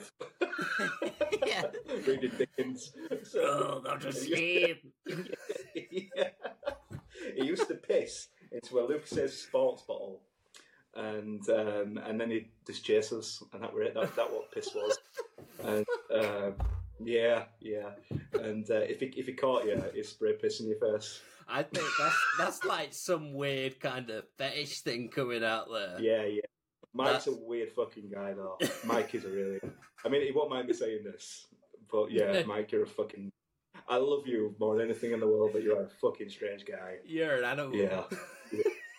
yeah. Reading Dickens. So- Oh, go to sleep. yeah. He used to piss into a Lucozade sports bottle, and um, and then he'd just chase us, and that were it. That that what piss was. And um, yeah, yeah. And uh, if he if he caught you, he'd spray piss in your face. I think that's that's like some weird kind of fetish thing coming out there. Yeah, yeah. Mike's That's- a weird fucking guy, though. Mike is a really. I mean, he won't mind me saying this, but yeah, Mike, you're a fucking. I love you more than anything in the world, but you are a fucking strange guy. You're an animal. Yeah.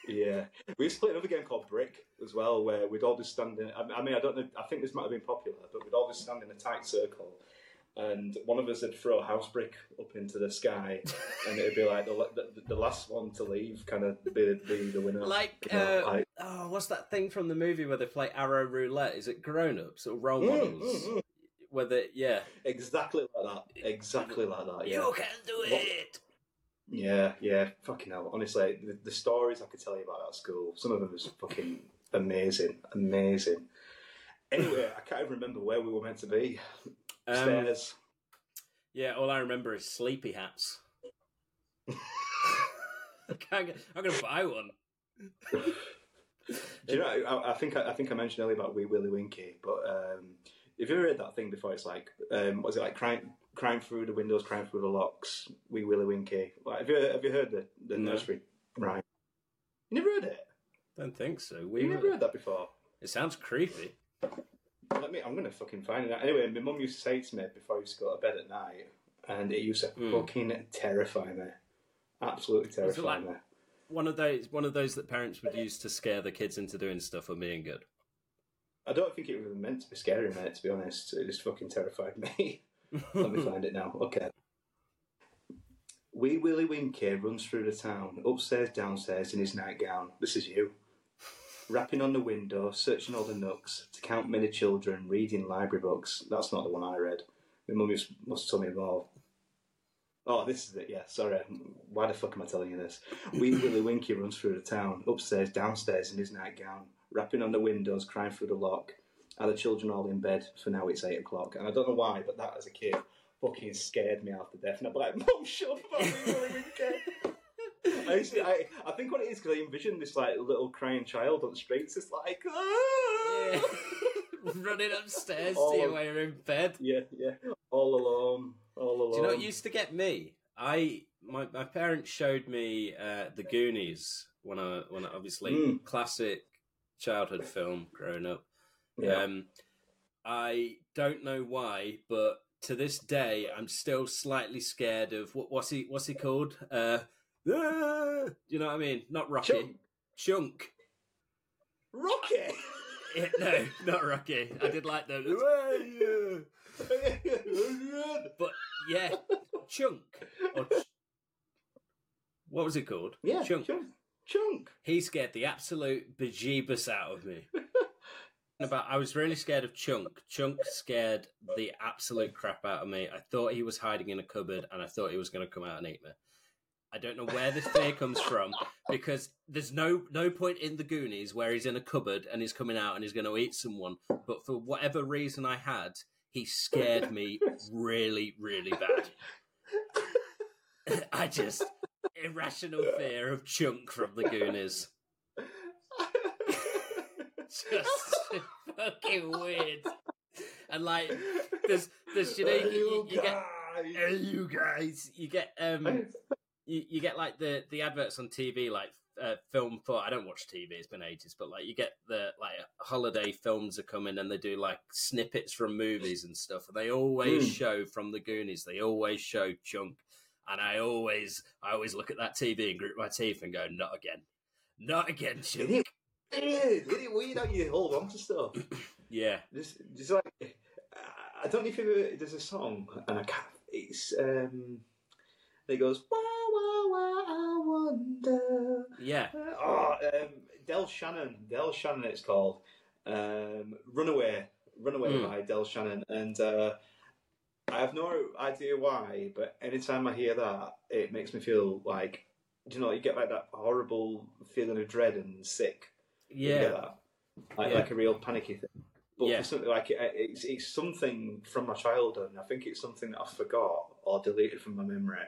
Yeah, we used to play another game called Brick as well, where we'd all just stand in. I I mean, I don't know. I think this might have been popular, but we'd all just stand in a tight circle, and one of us would throw a house brick up into the sky, and it'd be like the the, the last one to leave, kind of be, be the winner. Like, You know, uh, like- oh, what's that thing from the movie where they play Arrow Roulette? Is it grown ups or role Mm, models? mm, mm. Where they, yeah. exactly like that. Exactly like that. Yeah. You can do What- it! Yeah, yeah, fucking hell. Honestly, the, the stories I could tell you about that school, some of them was fucking amazing, amazing. Anyway, I can't even remember where we were meant to be. Um, Stairs. yeah, all I remember is sleepy hats. I can't get, I'm going to buy one. Do you know? I, I think I, I think I mentioned earlier about Wee Willie Winkie, but um, have you ever heard that thing before? It's like, um, was it like crime, crime through the windows, crime through the locks, Wee Willie Winkie? Like, have you have you heard the the No. nursery rhyme? You never heard it? Don't think so. You We never heard that before? It sounds creepy. Let me. I'm gonna fucking find it. out. Anyway, my mum used to say to me before I used to go to bed at night, and it used to Hmm. fucking terrify me. Absolutely terrify like- me. One of those, one of those that parents would use to scare the kids into doing stuff or being good. I don't think it was meant to be scary, mate. To be honest, it just fucking terrified me. Let me find it now. Okay. Wee Willie Winkie runs through the town, upstairs, downstairs, in his nightgown. This is you. Rapping on the window, searching all the nooks, to count many children, reading library books. That's not the one I read. My mum must have told me more. Oh, this is it, yeah, sorry. Why the fuck am I telling you this? Wee Willie Winkie runs through the town, upstairs, downstairs, in his nightgown, rapping on the windows, crying through the lock. Are the children all in bed? For now it's eight o'clock. And I don't know why, but that as a kid fucking scared me to death. And I'd be like, Mum, shut up about Wee Willie Winkie. I, used to- I, I think what it is because I envision this like little crying child on the streets. It's like. "Ah!" Running upstairs Oh. to you while you're in bed. yeah, yeah, all alone, all alone. Do you know what used to get me? I my my parents showed me uh, the Goonies when I when I, obviously Mm. classic childhood film growing up. Yeah. Um, I don't know why, but to this day, I'm still slightly scared of what what's he what's he called? Uh, ah, you know what I mean? Not Rocky, Chunk. Chunk. Rocky. Yeah, no, not Rocky. I did like the. But yeah, Chunk. Or ch- what was it called? yeah, Chunk. chunk. Chunk. He scared the absolute bejeebus out of me. About, I was really scared of Chunk. Chunk scared the absolute crap out of me. I thought he was hiding in a cupboard, and I thought he was going to come out and eat me. I don't know where this fear comes from because there's no no point in the Goonies where he's in a cupboard and he's coming out and he's going to eat someone. But for whatever reason I had, he scared me really, really bad. I just irrational fear of Chunk from the Goonies. Just fucking weird. And like, there's, there's, you know, you, you, you get, you guys, you get, um, you, you get like the the adverts on TV, like uh, film for. I don't watch TV; it's been ages. But like, you get the like holiday films are coming, and they do like snippets from movies and stuff. And they always Mm. show from the Goonies. They always show Chunk, and I always, I always look at that TV and grit my teeth and go, "Not again, not again, Chunk." Idiot. Idiot, weird how you hold on to stuff. Yeah, Just, just like, I don't know if you've ever, there's a song, and I can't, it's, um, it goes, wah, wah, wah, I wonder. yeah, Oh, um, Del Shannon, Del Shannon it's called. Um, Runaway, Runaway Mm. by Del Shannon. And uh, I have no idea why, but anytime I hear that, it makes me feel like, do you know, you get like that horrible feeling of dread and sick. Yeah. Like, Yeah. like a real panicky thing. But Yeah. for something like it, it's, it's something from my childhood, and I think it's something that I forgot or deleted from my memory.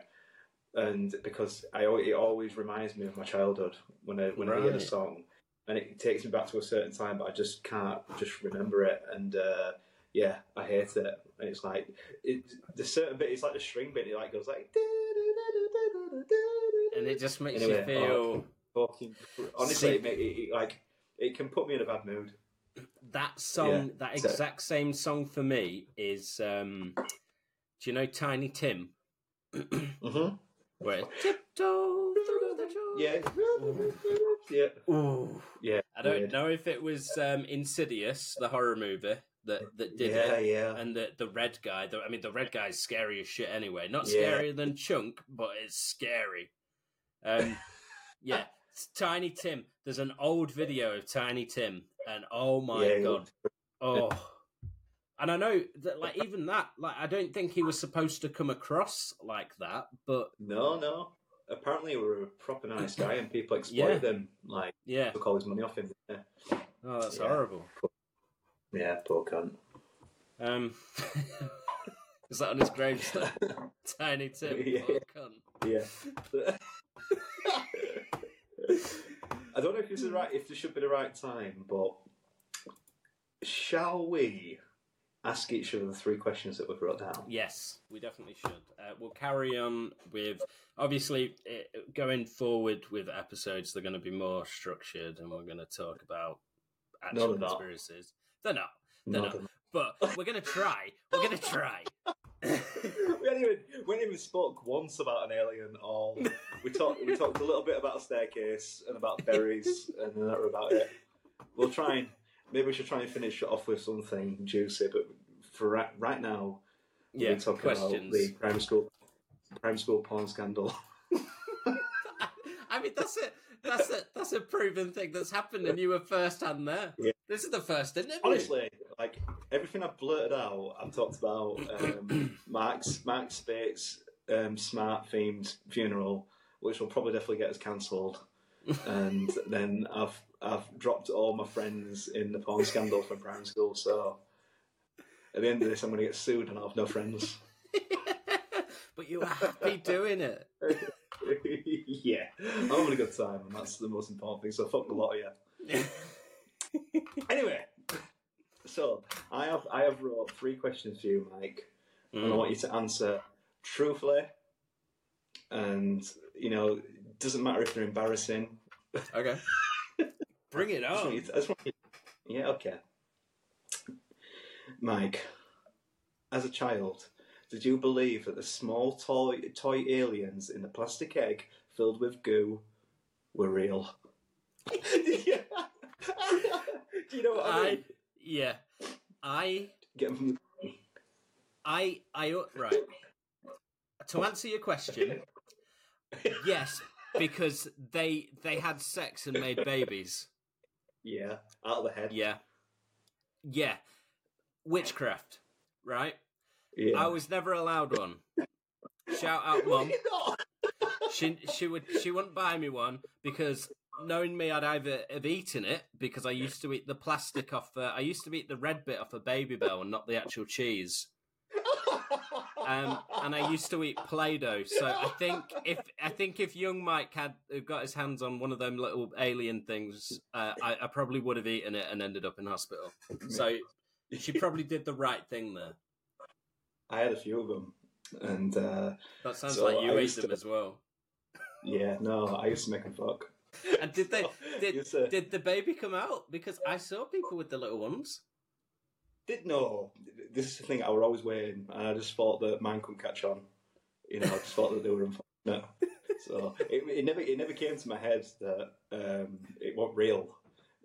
And because I, it always reminds me of my childhood when I when I hear the song, and it takes me back to a certain time, but I just can't just remember it. And uh, yeah, I hate it. And it's like it, the certain bit, it's like the string bit. It like goes like, and it just makes Anyway, you feel. fucking honestly, See- it, it, it, like it can put me in a bad mood. that song, Yeah, that so- exact same song for me is. um Do you know Tiny Tim? Mm-hmm. Where it's, tiptoe through the door. Yeah, yeah, Ooh. yeah. I don't weird. know if it was um, Insidious, the horror movie that that did yeah, it, yeah. and the the red guy. The, I mean, the red guy's scary as shit anyway. Not Yeah. scarier than Chunk, but it's scary. Um, yeah, it's Tiny Tim. There's an old video of Tiny Tim, and oh my Yeah, god, oh. And I know that, like, even that, like, I don't think he was supposed to come across like that, but No, no. Apparently, we were a proper nice guy, and people exploited him. Like yeah, took all his money off him. Yeah, oh, that's Yeah. horrible. yeah poor cunt. Um, is that on his gravestone? Tiny Tim, Yeah. poor cunt. yeah. I don't know if this is right. If this should be the right time, but shall we ask each other the three questions that we've wrote down? Yes, we definitely should. Uh, we'll carry on with obviously uh, going forward with episodes. They're going to be more structured, and we're going to talk about actual they're not. They're not, They're No, not. they're but we're going to try. We're going to try. we hadn't even we hadn't even spoke once about an alien or we talked we talked a little bit about a staircase and about berries and then that were about it. We'll try and maybe we should try and finish it off with something juicy, but for right, right now yeah, we're talking questions. about the primary school primary school porn scandal. I mean, that's it. That's a that's a proven thing that's happened, and you were first hand there. Yeah. This is the first interview. Honestly, like everything I've blurted out, I've talked about um, Mark's Mark Speight's um, SMart themed funeral, which will probably definitely get us cancelled. and then I've I've dropped all my friends in the porn scandal from primary school. So at the end of this, I'm going to get sued and I'll have no friends. but you were happy doing it. yeah, I'm having a good time, and that's the most important thing. So fuck the lot of you. Anyway, so I have I have wrote three questions for you, Mike, and I Mm. want you to answer truthfully. And you know, it doesn't matter if they're embarrassing. Okay. Bring it I just want you on. to- I just yeah, okay. Mike, as a child, did you believe that the small toy toy aliens in the plastic egg filled with goo were real? You- Do you know what I I mean? yeah. I Get 'em from the I I right. To answer your question, yes, because they they had sex and made babies. Yeah, out of the head. Yeah. Yeah. Witchcraft, right? Yeah. I was never allowed one. Shout out mum. She she would she wouldn't buy me one because knowing me, I'd either have eaten it because I used to eat the plastic off. Uh, I used to eat the red bit off a Babybel and not the actual cheese. Um, and I used to eat Play-Doh. So I think if I think if young Mike had got his hands on one of them little alien things, uh, I, I probably would have eaten it and ended up in hospital. So she probably did the right thing there. I had a few of them, and uh, That sounds So like you I ate them to- as well. yeah, no, I used to make them fuck. And did they did did the baby come out? Because I saw people with the little ones. Did no. This is the thing I was always waiting, and I just thought that mine couldn't catch on. You know, I just thought that they were unfortunate. So it, it never it never came to my head that um, it wasn't real.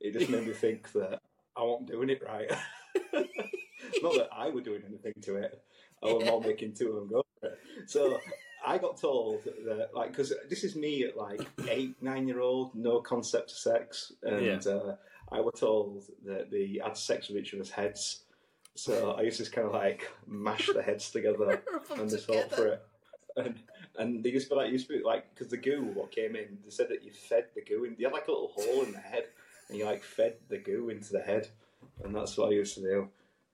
It just made me think that I wasn't doing it right. Not that I were doing anything to it. I was more making two of them go for it. So I got told that, like, because this is me at like eight, nine year old, no concept of sex, and uh, I was told that they had sex with each other's heads. So I used to just kind of like mash the heads together and just hope for it. And, and they used to be like, used to be like, because the goo, what came in, they said that you fed the goo in. You had like a little hole in the head, and you like fed the goo into the head, and that's what I used to do.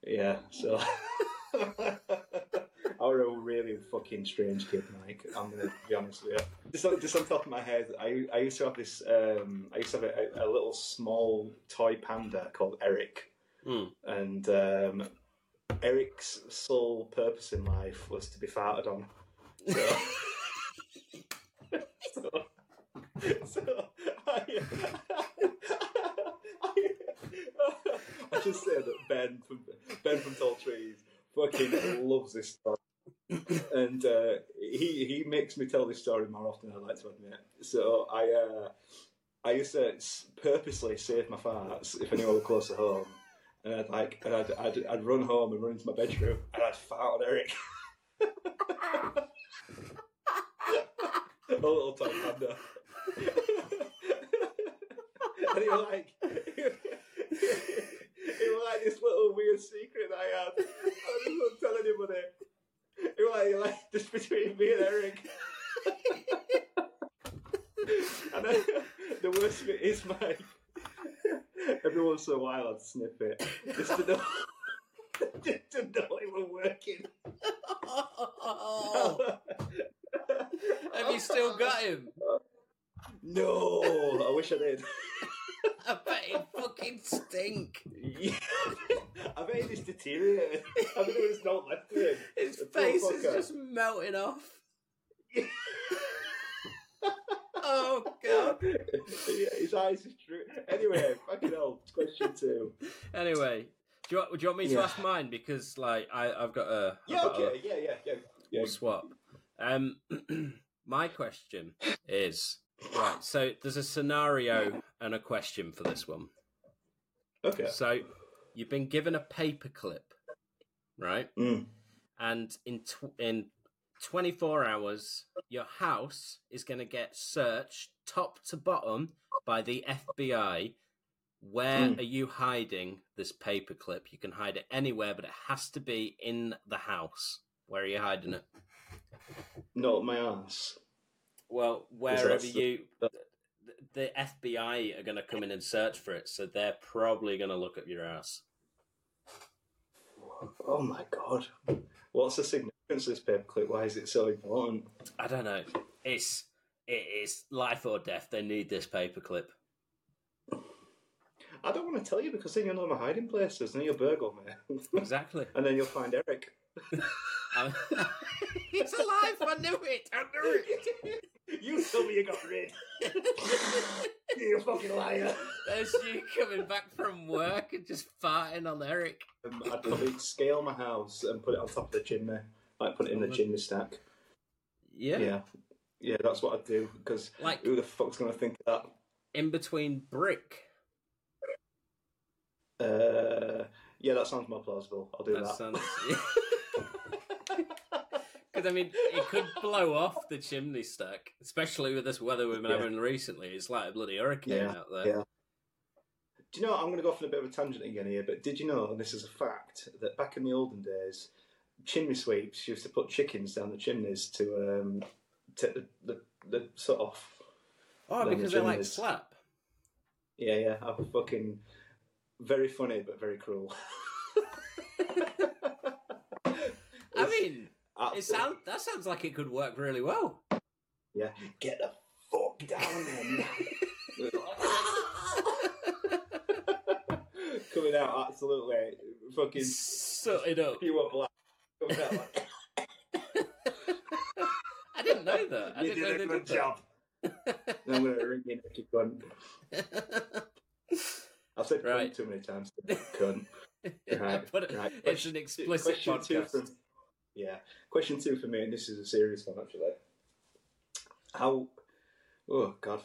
Yeah, so I was a really fucking strange kid, Mike. I'm gonna be honest with you. Just on, just on top of my head, I, I used to have this. Um, I used to have a, a little small toy panda called Eric, Hmm. and um, Eric's sole purpose in life was to be farted on. So, so, so I, I, just say that Ben from Ben from Tall Trees fucking loves this story. And uh, he he makes me tell this story more often than I like to admit. So I uh, I used to purposely save my farts if anyone was close to home, and I'd like and I'd, I'd I'd run home and run into my bedroom and I'd fart on Eric. a little toy panda. and he was like, he was like this little weird secret that I had. I just wouldn't tell anybody. He was like, like just between me and Eric. and then, the worst bit is my. Every once in a while, I'd sniff it just to know, just to know it was working. Have you still got him? No, I wish I did. I bet he'd fucking stink. Yeah. I bet he's deteriorated. I bet there's not left of him. His face is just melting off. Oh god. yeah, his eyes is true. Anyway, fucking hell. Question two. Anyway, do you, want, do you want me to Yeah. ask mine because like I I've got a I've Yeah, got a- okay. Yeah, yeah, yeah. yeah. We'll swap. Um, my question is right. So there's a scenario and a question for this one. Okay. So you've been given a paperclip, right? Mm. And in tw- in 24 hours, your house is going to get searched top to bottom by the FBI. Where Mm. are you hiding this paperclip? You can hide it anywhere, but it has to be in the house. Where are you hiding it? Not my ass. Well, wherever you, the, the FBI are going to come in and search for it, so they're probably going to look at your ass. Oh my god. What's the significance this paperclip? Why is it so important? I don't know. It's it is life or death. They need this paperclip. I don't want to tell you because then you'll know my hiding places and then you'll burgle me. Exactly. and then you'll find Eric. I'm- alive. I knew it. I knew it. you told me you got rid. you fucking liar. There's you coming back from work and just farting on Eric. Um, I'd probably scale my house and put it on top of the chimney. Put it in the chimney stack. Yeah. Yeah. Yeah, that's what I'd do because Like who the fuck's going to think of in between brick. Uh, yeah, that sounds more plausible. I'll do That that. sounds. Because I mean, it could blow off the chimney stack, especially with this weather we've been Yeah. having recently. It's like a bloody hurricane Yeah, out there. yeah. Do you know, What? I'm going to go off on a bit of a tangent again here, but did you know, and this is a fact, that back in the olden days, chimney sweeps used to put chickens down the chimneys to um, take the, the, the soot off. Oh, Down the because they like slap. Yeah, yeah, I'm fucking very funny, but very cruel. I mean, Absolute- it sound that sounds like it could work really well. Yeah, get the fuck down there. Coming out absolutely fucking Sut it up. pure black. Coming out like, I didn't know that. I you didn't know did they a good did job. And I'm going to ring you cunt. I've said Right. too many times. Cunt. Right, but right. it's an Question- explicit question two from yeah. Question two for me, and this is a serious one actually. How? Oh God!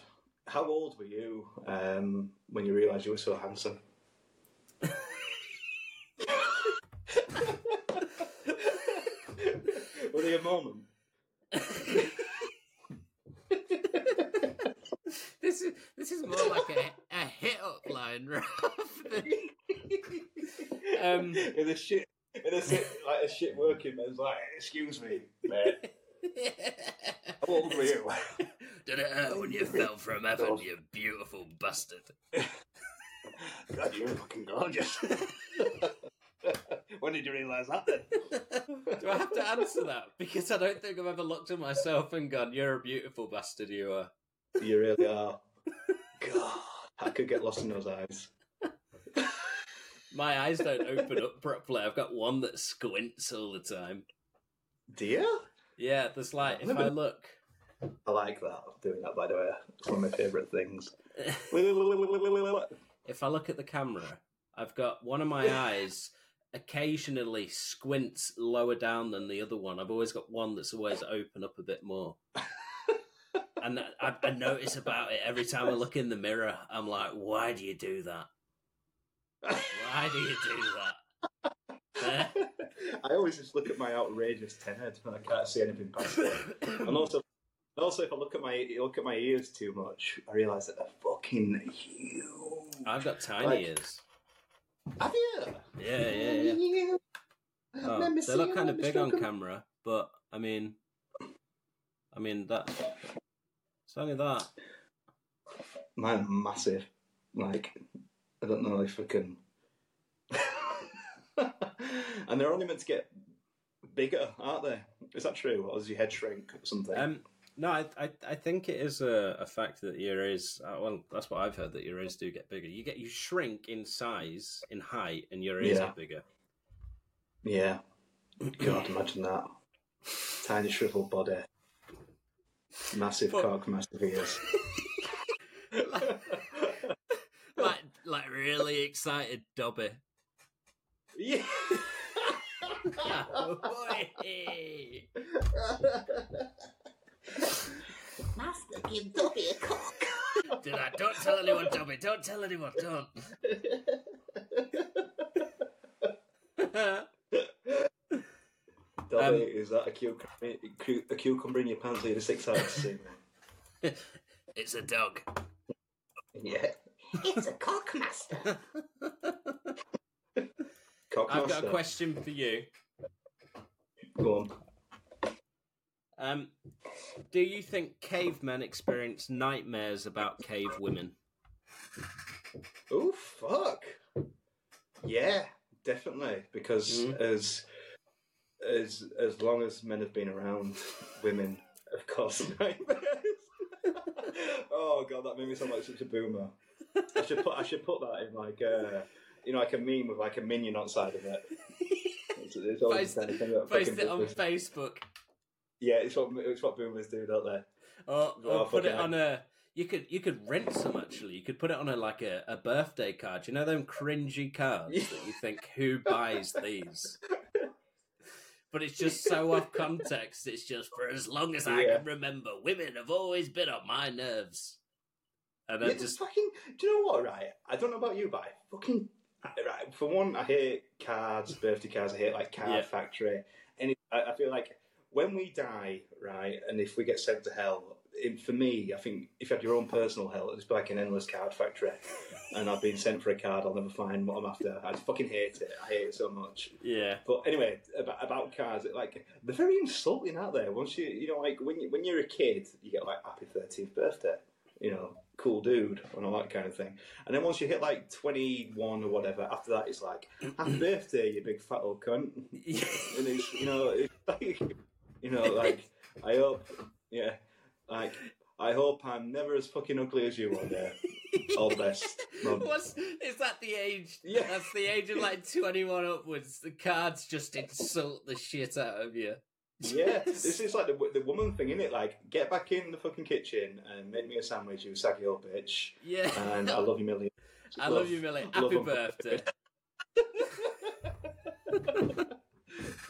How old were you um, when you realised you were so handsome? Was a moment? this is this is more like a, a hit up line rather than Um, in a shit, in a shit, like a shit working man's like, excuse me, mate. How old were you? Did it hurt when you fell from heaven, you beautiful bastard? God, you're fucking gorgeous. when did you realise that then? Do I have to answer that? Because I don't think I've ever looked at myself and gone, "You're a beautiful bastard, you are." You really are. God, I could get lost in those eyes. My eyes don't open up properly. I've got one that squints all the time. Do you? Yeah, there's like if I look. I like that. Doing that, by the way. It's one of my favourite things. if I look at the camera, I've got one of my eyes occasionally squints lower down than the other one. I've always got one that's always open up a bit more. and I, I notice about it every time I look in the mirror. I'm like, why do you do that? Why do you do that? I always just look at my outrageous ten head and I can't see anything past it. And also, also if I look at my look at my ears too much, I realise that they're fucking huge. I've got tiny Like- ears. Have you? Yeah, yeah, yeah. yeah. Oh, Let me they see look kind of big on camera, but I mean, I mean that. It's only that. Mine are massive. Like, I don't know if I can. and they're only meant to get bigger, aren't they? Is that true? Or does your head shrink or something? Um, no, I, I, I think it is a, a fact that your ears. Uh, well, that's what I've heard that your ears do get bigger. You get you shrink in size, in height, and your ears Yeah. get bigger. yeah. God, imagine that. Tiny shriveled body. Massive But- cock, massive ears. like like really excited, Dobby. yeah. Boy. Master, give Dobby a cock. Did I? Don't tell anyone, Dobby. Don't tell anyone. Don't. Dobby, Um, is that a cucumber, a cucumber in your pants? Are you just excited to see it's a dog. Yeah. It's a cock, Master. Cock I've got a question for you. Go on. Um, do you think cavemen experience nightmares about cave women? Oh fuck! Yeah, definitely. Because Mhm. as as as long as men have been around, women, have caused nightmares. oh god, that made me sound like such a boomer. I should put I should put that in like uh you know like a meme with like a minion outside of it. It's, it's always Post, the kind of thing post it on Facebook, Yeah, it's what it's what boomers do, don't they? or, Oh, or put it on a. You could you could rent some actually. You could put it on a like a, a birthday card. You know them cringy cards that you think who buys these? But it's just so off context. It's just for as long as I Yeah. can remember, women have always been on my nerves. And then Yeah, just fucking. Do you know what? Right, I don't know about you, but I fucking. Right, for one, I hate cards, birthday cards. I hate like Card Yeah. Factory, and I, I feel like when we die, right, and if we get sent to hell, it, for me, I think if you had your own personal hell, it'd just be like an endless Card Factory, and I've been sent for a card, I'll never find what I'm after. I fucking hate it. I hate it so much. yeah, But anyway, about, about cards, like they're very insulting out there. Once you, you know, like when you, when you're a kid, you get like happy thirteenth birthday, you know, cool dude, and all that kind of thing. And then once you hit like twenty one or whatever, after that, it's like happy birthday, you big fat old cunt. And it's you know, it's like you know, like I hope, yeah, like I hope I'm never as fucking ugly as you one day. All the best, Mum. What's is that the age? Yeah. That's the age of like twenty one upwards. The cards just insult the shit out of you. Yeah, this is like the, the woman thing, isn't it? Like, get back in the fucking kitchen and make me a sandwich, you saggy old bitch. Yeah. And I love you, Millie. I love you, Millie. love Happy and- birthday.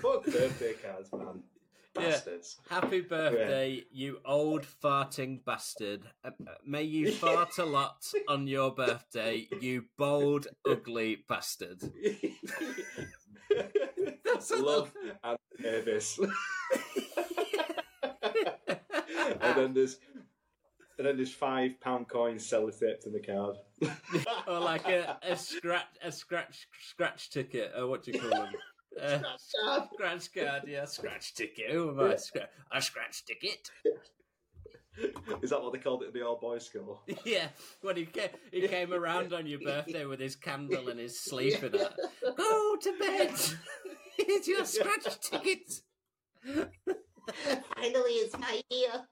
Fuck birthday cards, man. Yeah. Happy birthday, you old farting bastard. Uh, uh, May you fart a lot on your birthday, you bold, ugly bastard. That's love and nervous. and then there's and then there's five pound coins sellotaped in the card. or like a, a scratch a scratch scratch ticket or what do you call them uh, scratch card yeah scratch ticket who am I Scra- a scratch ticket Is that what they called it at the old boys school? yeah when he came, he came around on your birthday with his candle and his sleeping hat go to bed here's your scratch ticket Finally, it's my year.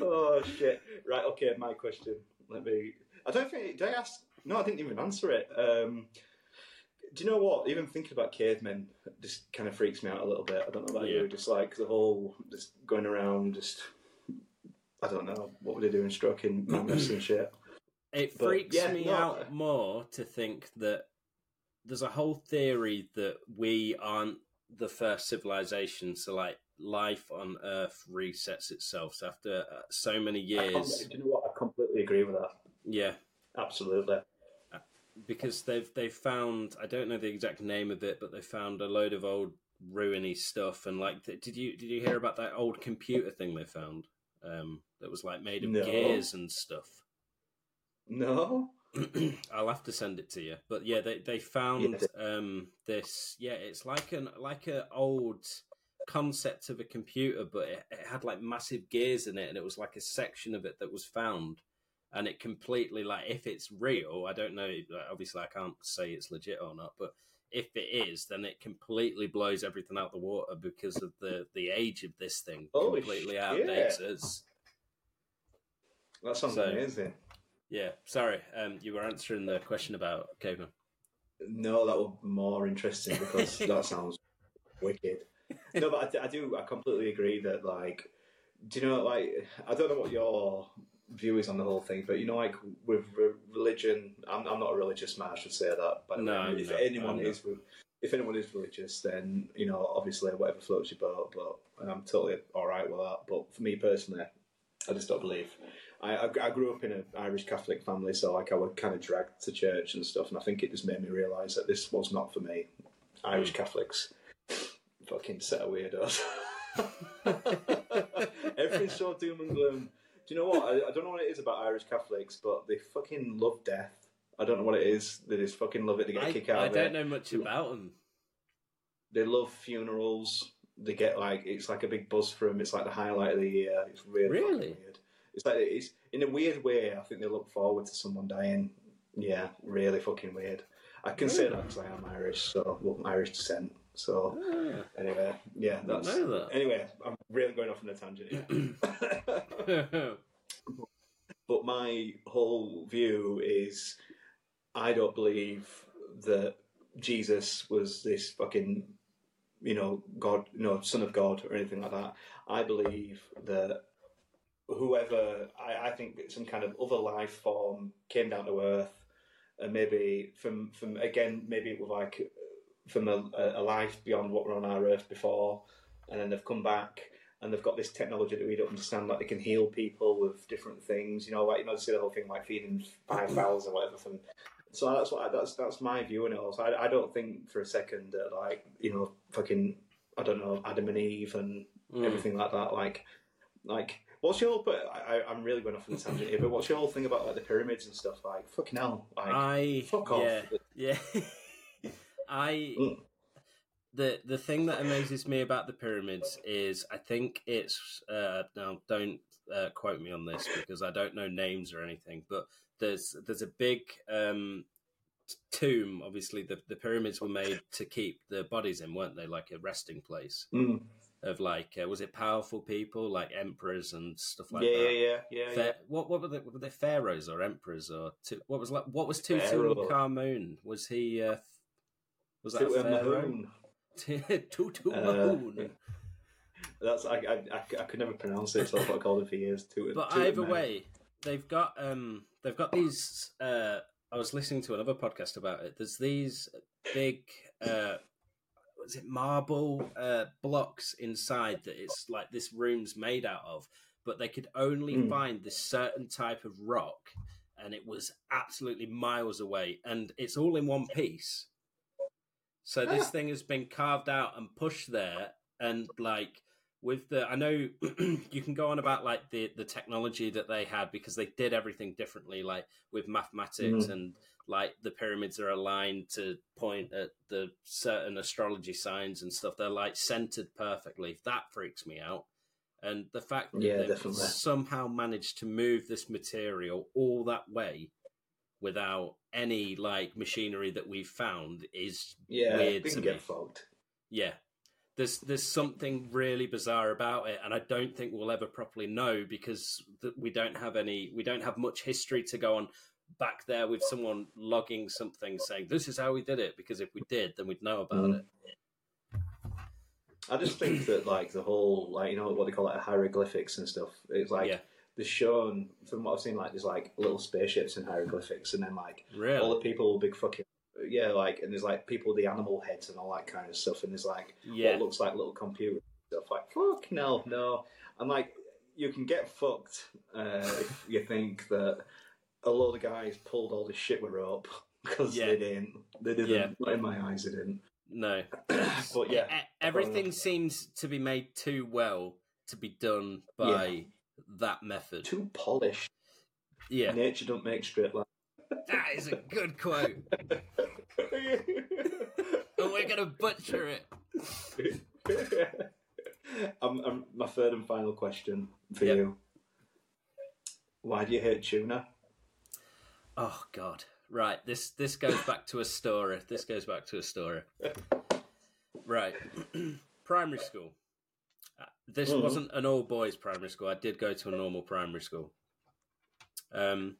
oh shit! Right, okay. My question. Let me. I don't think. Did I ask? No, I didn't even answer it. Um, do you know what? Even thinking about cavemen just kind of freaks me out a little bit. I don't know about Yeah. you. Just like the whole just going around, just I don't know what were they doing, stroking mammoths and shit. It But, freaks yeah, me no, out more to think that there's a whole theory that we aren't the first civilization. So, like, life on Earth resets itself. So, after uh, so many years, do you know what? I completely agree with that. yeah, Absolutely. Because they've they've found I don't know the exact name of it, but they found a load of old ruiny stuff. And like, did you did you hear about that old computer thing they found? Um, that was like made of No. gears and stuff. No. I'll have to send it to you. But yeah, they they found Yes. um this yeah, it's like an like a old concept of a computer, but it, it had like massive gears in it, and it was like a section of it that was found, and it completely like if it's real, I don't know. Obviously, I can't say it's legit or not, but if it is, then it completely blows everything out the water because of the the age of this thing. Holy completely shit. outdates us. That sounds So- amazing. Yeah, sorry. Um, you were answering the question about caveman. No, that would be more interesting because that sounds wicked. No, but I do. I completely agree that like, do you know like I don't know what your view is on the whole thing, but you know like with re- religion, I'm, I'm not a religious man. I should say that. But No, if no, anyone is, if anyone is religious, then you know obviously whatever floats your boat. But I'm totally all right with that. But for me personally, I just don't believe. I, I, I grew up in an Irish Catholic family, so like I was kind of dragged to church and stuff, and I think it just made me realise that this was not for me. Irish hmm. Catholics, fucking set of weirdos. Everything's so doom and gloom. Do you know what? I, I don't know what it is about Irish Catholics, but they fucking love death. I don't know what it is. They just fucking love it. They get a I, kick out I of don't know much about them. They love funerals. They get like it's like a big buzz for them. It's like the highlight of the year. It's really, Really? weird. It's like it's in a weird way. I think they look forward to someone dying. Yeah, really fucking weird. I can say that because I am Irish, so well, Irish descent. So Ah. anyway, yeah, that's that. anyway. I'm really going off on a tangent here. but my whole view is I don't believe that Jesus was this fucking, you know, God, you know, Son of God or anything like that. I believe that whoever, I, I think some kind of other life form came down to Earth, and maybe from from again, maybe it was like from a, a life beyond what were on our Earth before, and then they've come back and they've got this technology that we don't understand, like they can heal people with different things. You know, like you know, see the whole thing like feeding five fowls or whatever. From so that's what I, that's that's my view on it. Also, I, I don't think for a second that like you know, fucking I don't know, Adam and Eve and Mm. everything like that. Like, like what's your? But I, I'm really going off on a tangent here. But what's your whole thing about like the pyramids and stuff? Like, fucking hell, like I fuck off. Yeah, yeah. I Mm. the the thing that amazes me about the pyramids is I think it's uh, now don't uh, quote me on this because I don't know names or anything, but there's there's a big um, tomb. Obviously, the the pyramids were made to keep the bodies in, weren't they? Like a resting place Mm. of like uh, was it powerful people like emperors and stuff like yeah, that. yeah, yeah, yeah, Fa- yeah. What what were they? Were they pharaohs or emperors or what was like? What was. Tutankhamun? Was he? Uh, was that pharaoh? Tutankhamun. Tutu Uh, Mahoon. That's I, I, I, I could never pronounce it, so that's what I called it for years. Toot- But Toot either way, they've got um they've got these uh I was listening to another podcast about it. There's these big uh was it marble uh blocks inside that it's like this room's made out of, but they could only Mm. find this certain type of rock and it was absolutely miles away and it's all in one piece. So this Ah. thing has been carved out and pushed there and like with the I know you can go on about like the the technology that they had because they did everything differently like with mathematics Mhm. and like the pyramids are aligned to point at the certain astrology signs and stuff they're like centered perfectly that freaks me out and the fact that Yeah, they've definitely. somehow managed to move this material all that way without any like machinery that we've found is yeah, weird we to can get fucked. yeah. There's there's something really bizarre about it, and I don't think we'll ever properly know because th- we don't have any we don't have much history to go on back there with someone logging something saying this is how we did it. Because if we did, then we'd know about Mhm. it. I just think that like the whole like you know what they call it hieroglyphics and stuff. It's like Yeah. They're shown from what I've seen like there's like little spaceships and hieroglyphics, and then like all the people with big fucking yeah like and there's like people with the animal heads and all that kind of stuff, and there's like Yeah. what looks like little computer stuff. Like fuck no no, and like you can get fucked uh, if you think that a lot of guys pulled all this shit with rope because Yeah. they didn't. They didn't. Yeah. Not in my eyes, they didn't. No. but yeah, everything seems to be made too well to be done by that method. too polished. Yeah. Nature don't make straight lines. That is a good quote. And we're gonna butcher it. I'm, um, I'm, um, my third and final question for Yep. you. Why do you hate tuna? Oh God! Right, this this goes back to a story. This goes back to a story. Right, primary school. This Mhm. wasn't an all boys primary school. I did go to a normal primary school. Um,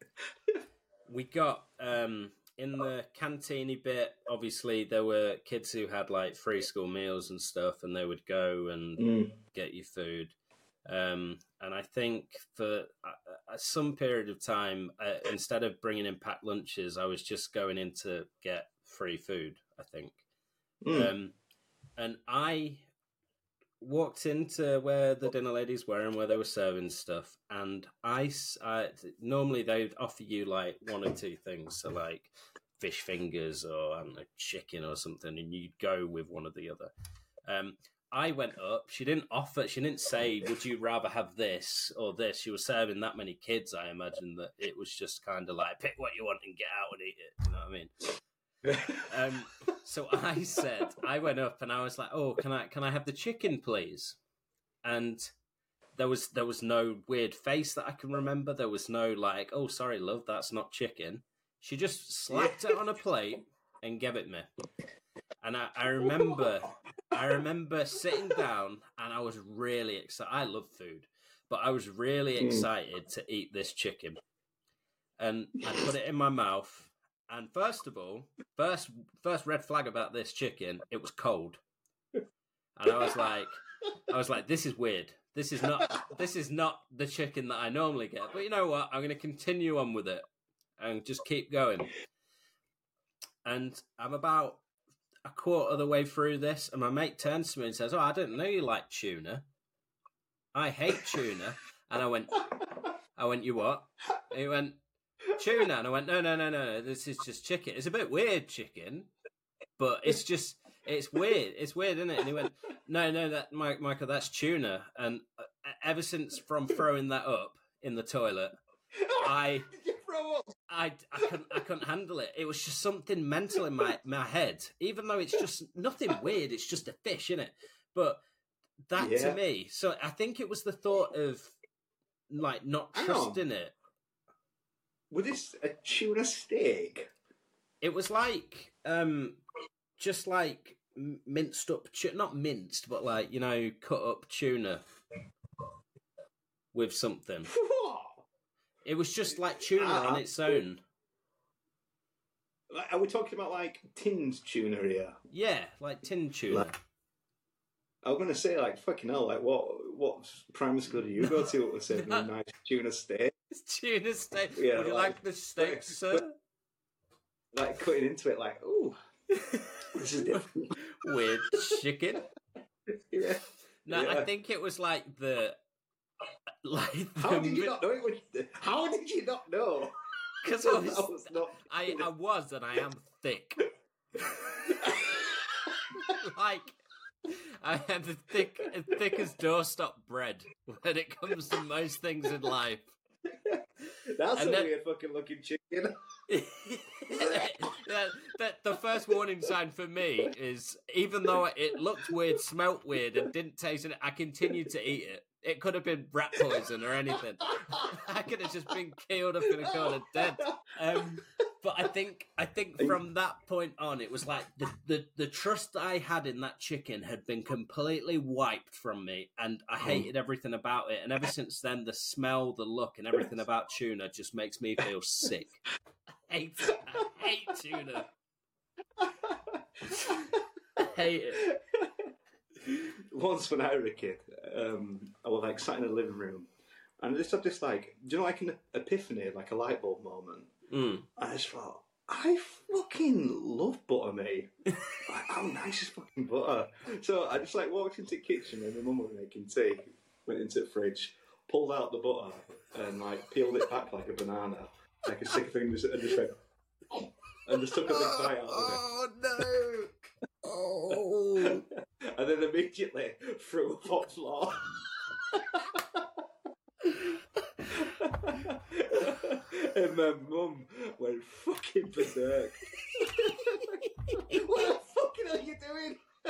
we got um in the canteeny bit. Obviously, there were kids who had like free school meals and stuff, and they would go and Mm. get you food. Um, and I think for uh, uh, some period of time, uh, instead of bringing in packed lunches, I was just going in to get free food. I think, Mm. um, and I walked into where the dinner ladies were and where they were serving stuff, and I, I- normally they'd offer you like one or two things, so like fish fingers or I don't know, chicken or something, and you'd go with one or the other. Um, I went up. She didn't offer. She didn't say, "Would you rather have this or this?" She was serving that many kids. I imagine that it was just kind of like, "Pick what you want and get out and eat it." You know what I mean? Um, so I said, I went up and I was like, "Oh, can I can I have the chicken, please?" And there was there was no weird face that I can remember. There was no like, "Oh, sorry, love, that's not chicken." She just slapped it on a plate and gave it me. And I, I remember, I remember sitting down and I was really excited. I love food, but I was really Mm. excited to eat this chicken. And I put it in my mouth. And first of all, first first red flag about this chicken, it was cold. And I was like, I was like, this is weird. This is not this is not the chicken that I normally get. But you know what? I'm to continue on with it and just keep going. And I'm about a quarter of the way through this, and my mate turns to me and says, "Oh, I didn't know you like tuna. I hate tuna." And I went, "I went, you what?" And he went, "Tuna." And I went, "No, no, no, no. This is just chicken. It's a bit weird, chicken, but it's just." It's weird. It's weird, isn't it? And he went, "No, no, that Mike, Michael, that's tuna." And uh, ever since from throwing that up in the toilet, I I, I couldn't I couldn't handle it. It was just something mental in my my head. Even though it's just nothing weird, it's just a fish, isn't it? But that Yeah. to me, so I think it was the thought of like not Hang on. trusting it. Was this a tuna steak? It was like um just like minced up, tu- not minced, but like you know cut up tuna with something. It was just like tuna on Ah. its own. Like, Are we talking about like tinned tuna here? Yeah, like tin tuna. Like- I was going to say, like, fucking hell, like, what what primary school do you go to? What was serving a nice tuna steak? Tuna steak. Yeah, Would you like- like the steak, sir? Like, cutting into it, like, ooh, this is different. With chicken? yeah. No, I think it was like the like How did you not know it? Was, how did you not know? because I was, was not. I, I was and I am thick. like I am thick thick as doorstop bread when it comes to most things in life. That's And a then- weird fucking looking chicken. that, that the first warning sign for me is even though it looked weird, smelt weird, and didn't taste it, I continued to eat it. It could have been rat poison or anything. I could have just been killed up in a corner dead. Um, but I think I think from that point on, it was like the, the the trust I had in that chicken had been completely wiped from me, and I hated everything about it. And ever since then, the smell, the look, and everything about tuna just makes me feel sick. I hate. I hate tuna. I hate it. Once when I was a kid, um, I was like sat in a living room, and I just had this like, do you know, like an epiphany, like a light bulb moment. Mm. I just thought, I fucking love butter, mate. like, how nice is fucking butter? So I just like walked into the kitchen and my mum was making tea. Went into the fridge, pulled out the butter, and like peeled it back like a banana, like a sick thing, just, and just went, and just took a big bite out of it. Oh no! Oh. and then immediately threw up on floor. and my mum went fucking berserk. what the fucking are you doing?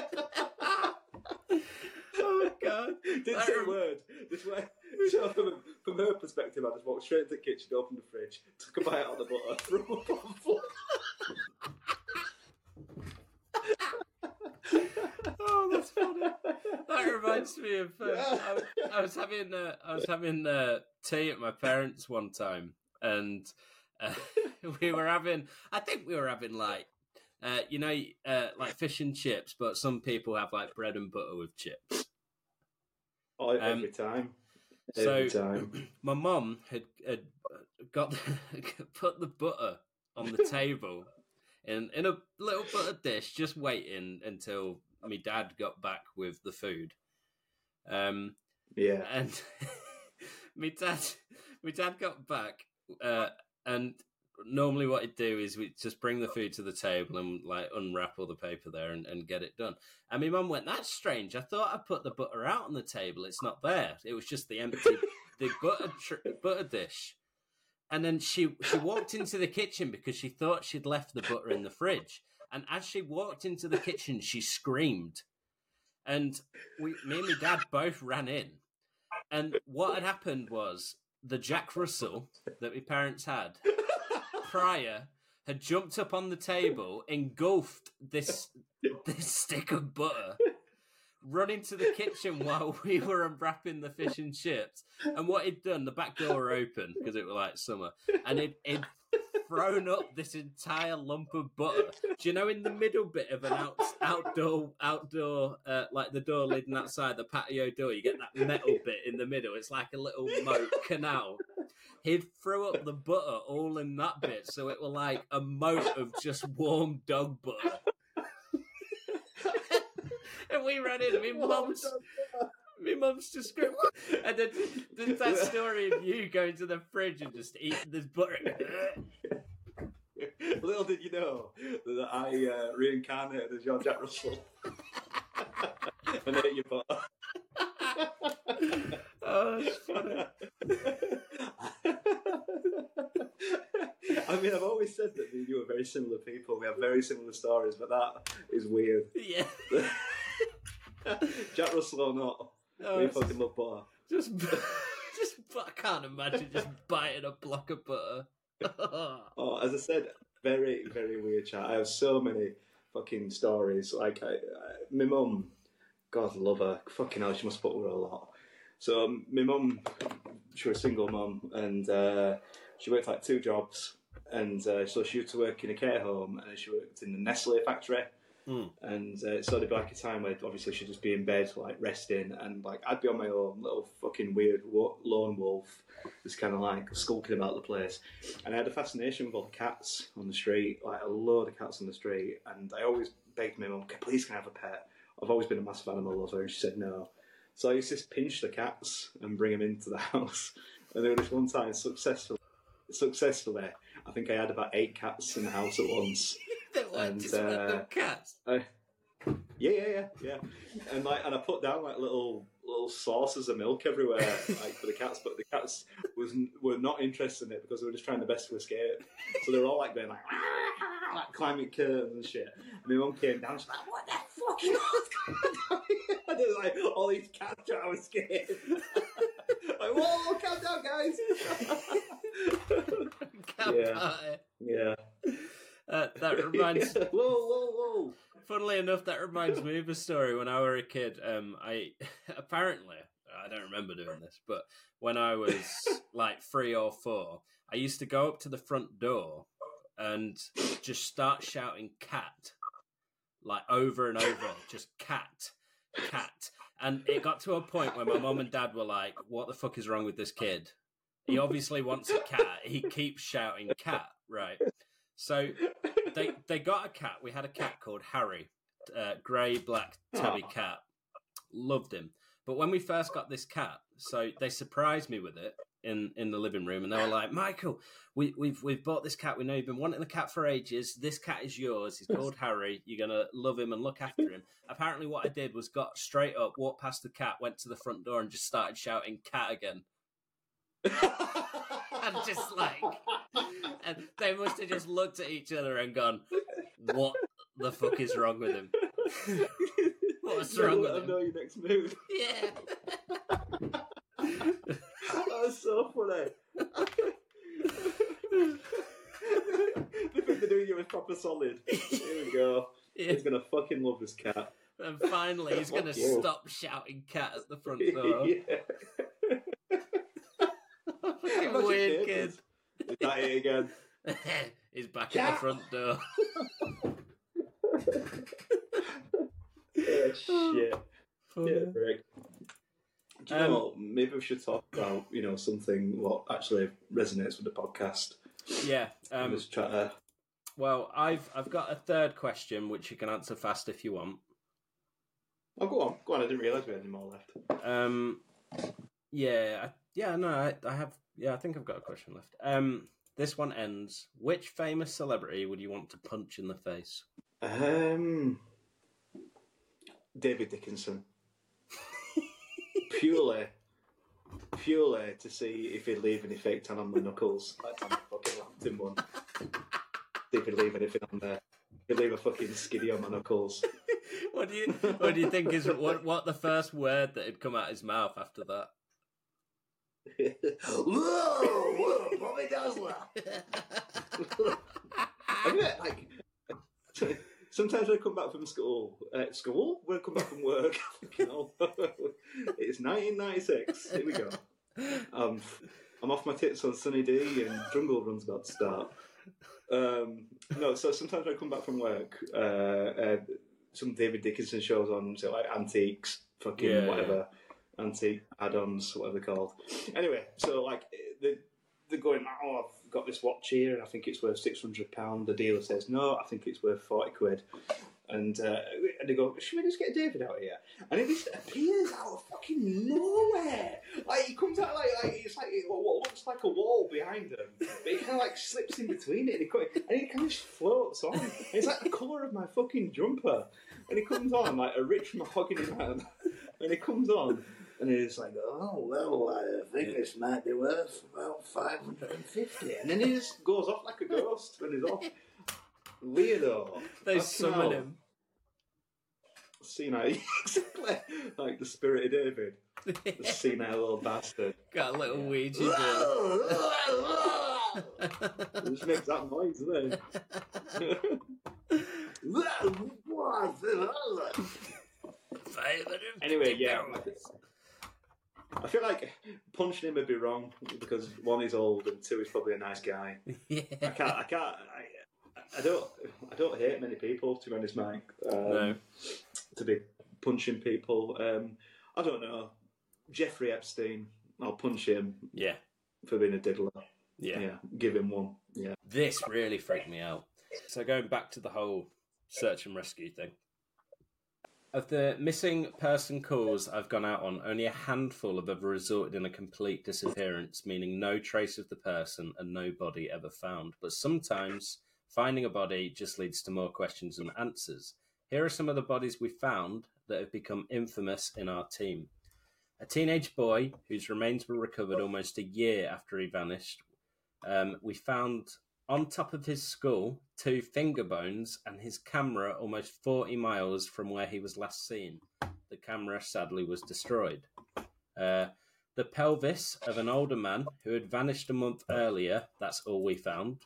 oh my god! Didn't say a word. Just went. So from, from her perspective, I just walked straight into the kitchen, opened the fridge, took a bite out of the butter, threw up on the floor. Oh, that's funny. That reminds me of. Uh, I, was- I was having uh, I was having uh, tea at my parents' one time, and uh, we were having. I think we were having like. Uh, you know, uh, like fish and chips, but some people have like bread and butter with chips. Oh, every time. Every So time. my mum had, had got put the butter on the table in in a little butter dish, just waiting until my dad got back with the food. Um, Yeah. and my dad, my dad got back, uh, and normally what he'd do is we just bring the food to the table and like unwrap all the paper there and, and get it done. And my mum went, "That's strange. I thought I put the butter out on the table. It's not there. It was just the empty the butter tr- butter dish." And then she she walked into the kitchen because she thought she'd left the butter in the fridge. And as she walked into the kitchen, she screamed. And we, me and my dad both ran in. And what had happened was the Jack Russell that my parents had prior had jumped up on the table, engulfed this this stick of butter, run into the kitchen while we were unwrapping the fish and chips. And what he'd done, the back door were open because it was like summer, and he'd, he'd thrown up this entire lump of butter. Do you know in the middle bit of an out, outdoor outdoor uh, like the door leading outside the patio door, you get that metal bit in the middle. It's like a little moat canal. He'd throw up the butter all in that bit, so it was like a moat of just warm dog butter. and we ran in. My mum's, my mum's screaming. And then there's that story of you going to the fridge and just eating this butter. Little did you know that I uh, reincarnated as your Jack Russell. and ate your butter. oh, funny. I mean, I've always said that me and you are very similar people. We have very similar stories, but that is weird. Yeah. Jack Russell or not, Oh, we fucking love butter. just, just, I can't imagine just biting a block of butter. Oh, as I said, very, very weird chat. I have so many fucking stories. Like, I, I, my mum, God love her, fucking hell, she must put with her a lot. So, um, my mum, she was a single mum, and uh, she worked like two jobs. And uh, so she used to work in a care home, and she worked in the Nestle factory. Mm. And uh, so there'd be like a time where obviously she'd just be in bed, like resting, and like I'd be on my own little fucking weird lone wolf, just kind of like skulking about the place. And I had a fascination with all the cats on the street, like a load of cats on the street. And I always begged my mum, "Can- please can I have a pet? I've always been a massive animal lover, and she said no. So I used to just pinch the cats and bring them into the house. And there was this one time successfully, successfully, I think I had about eight cats in the house at once. That And, just random uh, cats. I, yeah, yeah, yeah, yeah. And like, and I put down like little little saucers of milk everywhere, like for the cats. But the cats was were not interested in it because they were just trying their best to escape. So they were all like going like, like climbing curves and shit. And my mum came down, she's like, "What the fuck is going on?" and like all these cats trying to escape. like, whoa, calm down, guys. Yeah. yeah. Uh, that reminds whoa, whoa, whoa. Funnily enough, that reminds me of a story when I were a kid. Um, I apparently I don't remember doing this, but when I was like three or four, I used to go up to the front door and just start shouting "cat" like over and over, just "cat, cat." And it got to a point where my mum and dad were like, "What the fuck is wrong with this kid? He obviously wants a cat. He keeps shouting cat, right?" So they they got a cat. We had a cat called Harry, uh, grey black tabby Aw. cat. Loved him. But when we first got this cat, so they surprised me with it in, in the living room, and they were like, "Michael, we, we've we've bought this cat. We know you've been wanting the cat for ages. This cat is yours. He's called Harry. You're gonna love him and look after him." Apparently, what I did was got straight up, walked past the cat, went to the front door, and just started shouting "cat" again. And just like, and they must have just looked at each other and gone, "What the fuck is wrong with him?" What's wrong with him? them know your next move. Yeah. That's so funny. they think they're doing you proper solid. Here we go. yeah. He's gonna fucking love this cat. And finally, he's going to Fuck you. stop shouting cat at the front door. yeah. Fucking weird David. Kid. Is that it again? he's back at the front door. Oh, shit. Yeah, Rick. Do you know Um, what? Maybe we should talk about you know something what actually resonates with the podcast. Yeah. Um, Um, just try to. well, I've I've got a third question which you can answer fast if you want. Oh, go on, go on. I didn't realise we had any more left. Um, yeah, I, yeah, no, I, I have. Yeah, I think I've got a question left. Um, this one ends. Which famous celebrity would you want to punch in the face? Um, David Dickinson. purely, purely to see if he'd leave any fake tan on my knuckles. Like Tom fucking Lampton one. See if he'd leave anything on there. He'd leave a fucking skiddy on my knuckles. what do you What do you think is what what the first word that had come out of his mouth after that? Whoa, whoa, Bobby Dazzler. I mean, like, sometimes when I come back from school, uh, school? When I come back from work, you know, it's 1996. Here we go. Um, I'm off my tits on Sunny D and Jungle Run's about to start. Um, no, so sometimes when I come back from work, uh, uh, some David Dickinson shows on, so like antiques, fucking Yeah, whatever, antique add-ons, whatever they're called. Anyway, so like they they're going, oh, I've got this watch here, and I think it's worth six hundred pound. The dealer says, no, I think it's worth forty quid. And, uh, and they go, should we just get David out here? And he just appears out of fucking nowhere. Like he comes out like, like it's like what looks like a wall behind him, but he kind of like slips in between it, and he, and he kind of just floats on. And it's like the colour of my fucking jumper. And he comes on like a rich mahogany man, and he comes on. And he's like, oh, well, I think this might be worth about 550. And then he just goes off like a ghost and he's off. Weirdo. They summon him. Senile. exactly. Like the spirit of David. The senile little bastard. Got a little Ouija board. Just makes that noise, it? Anyway, yeah. I feel like punching him would be wrong because one, he's old, and two, he's probably a nice guy. yeah. I can't. I can't. I, I don't. I don't hate many people, to be honest, Mike. Um, No. To be punching people. Um, I don't know. Jeffrey Epstein. I'll punch him Yeah, for being a diddler. yeah. Yeah. Give him one. Yeah. This really freaked me out. So going back to the whole search and rescue thing. Of the missing person calls I've gone out on, only a handful have ever resulted in a complete disappearance, meaning no trace of the person and no body ever found. But sometimes finding a body just leads to more questions than answers. Here are some of the bodies we found that have become infamous in our team. A teenage boy whose remains were recovered almost a year after he vanished. Um, we found on top of his skull two finger bones and his camera almost 40 miles from where he was last seen. The camera sadly was destroyed. Uh, the pelvis of an older man who had vanished a month earlier, that's all we found.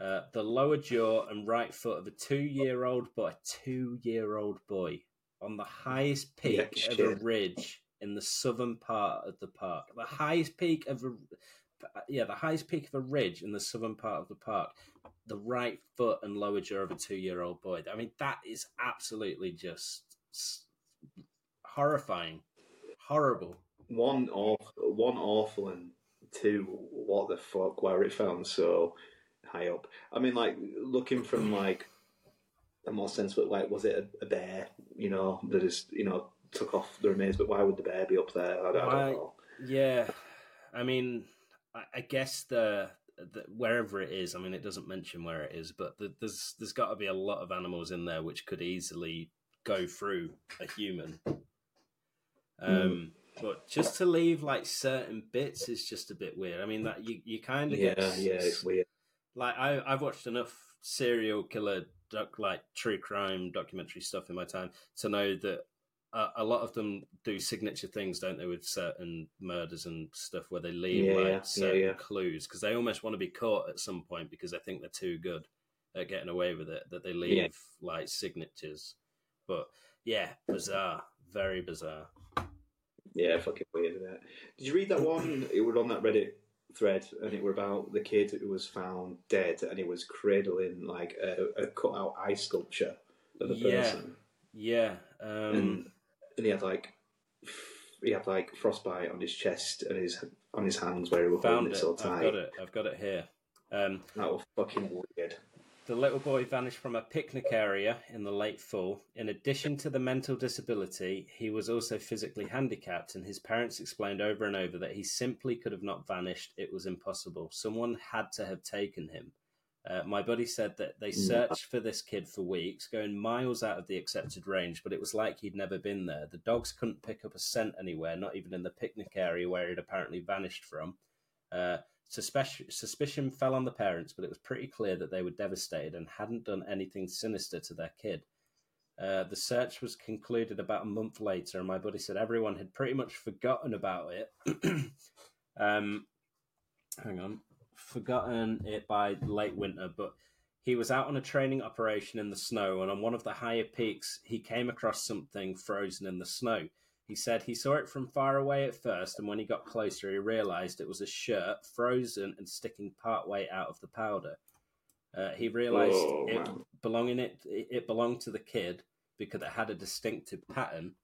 Uh, the lower jaw and right foot of a two year old boy, two year old boy, on the highest peak Yeah, of a ridge in the southern part of the park. The highest peak of a Uh, yeah, the highest peak of a ridge in the southern part of the park, the right foot and lower jaw of a two-year-old boy. I mean, that is absolutely just horrifying, horrible. One awful, one awful, and two, what the fuck? Where it found so high up? I mean, like looking from like a more sensible, like was it a, a bear? You know, that is, you know, took off the remains. But why would the bear be up there? I, don't- I don't know. Yeah, I mean, I, guess the, the wherever it is. I mean, it doesn't mention where it is, but the, there's there's got to be a lot of animals in there which could easily go through a human. Um, but just to leave like certain bits is just a bit weird. I mean, that you you kind of Yeah, get yeah, it's weird. like I I've watched enough serial killer doc like true crime documentary stuff in my time to know that a, a lot of them do signature things, don't they, with certain murders and stuff where they leave Yeah, yeah, like certain yeah. clues because they almost want to be caught at some point because they think they're too good at getting away with it that they leave Yeah. like signatures. But yeah, bizarre, very bizarre. Yeah, fucking weird. Isn't? Did you read that one? It was on that Reddit thread, and it were about the kid who was found dead, and he was cradling like a, a cut out eye sculpture of a Yeah. person, Yeah, um, and and he had like he had like frostbite on his chest and his on his hands where he was holding it it. so I've got it. I've got it here. Um, That was fucking weird. The little boy vanished from a picnic area in the late fall. In addition to the mental disability, he was also physically handicapped, and his parents explained over and over that he simply could have not vanished. It was impossible. Someone had to have taken him. Uh, my buddy said that they searched for this kid for weeks, going miles out of the accepted range, but it was like he'd never been there. The dogs couldn't pick up a scent anywhere, not even in the picnic area where he'd apparently vanished from. Uh, suspicion, suspicion fell on the parents, but it was pretty clear that they were devastated and hadn't done anything sinister to their kid. Uh, the search was concluded about a month later, and my buddy said everyone had pretty much forgotten about it. um, hang on, forgotten it by late winter, but he was out on a training operation in the snow, and on one of the higher peaks, he came across something frozen in the snow. He said he saw it from far away at first, and when he got closer, he realized it was a shirt frozen and sticking part way out of the powder. Uh, he realized Oh, it belonging it it belonged to the kid because it had a distinctive pattern.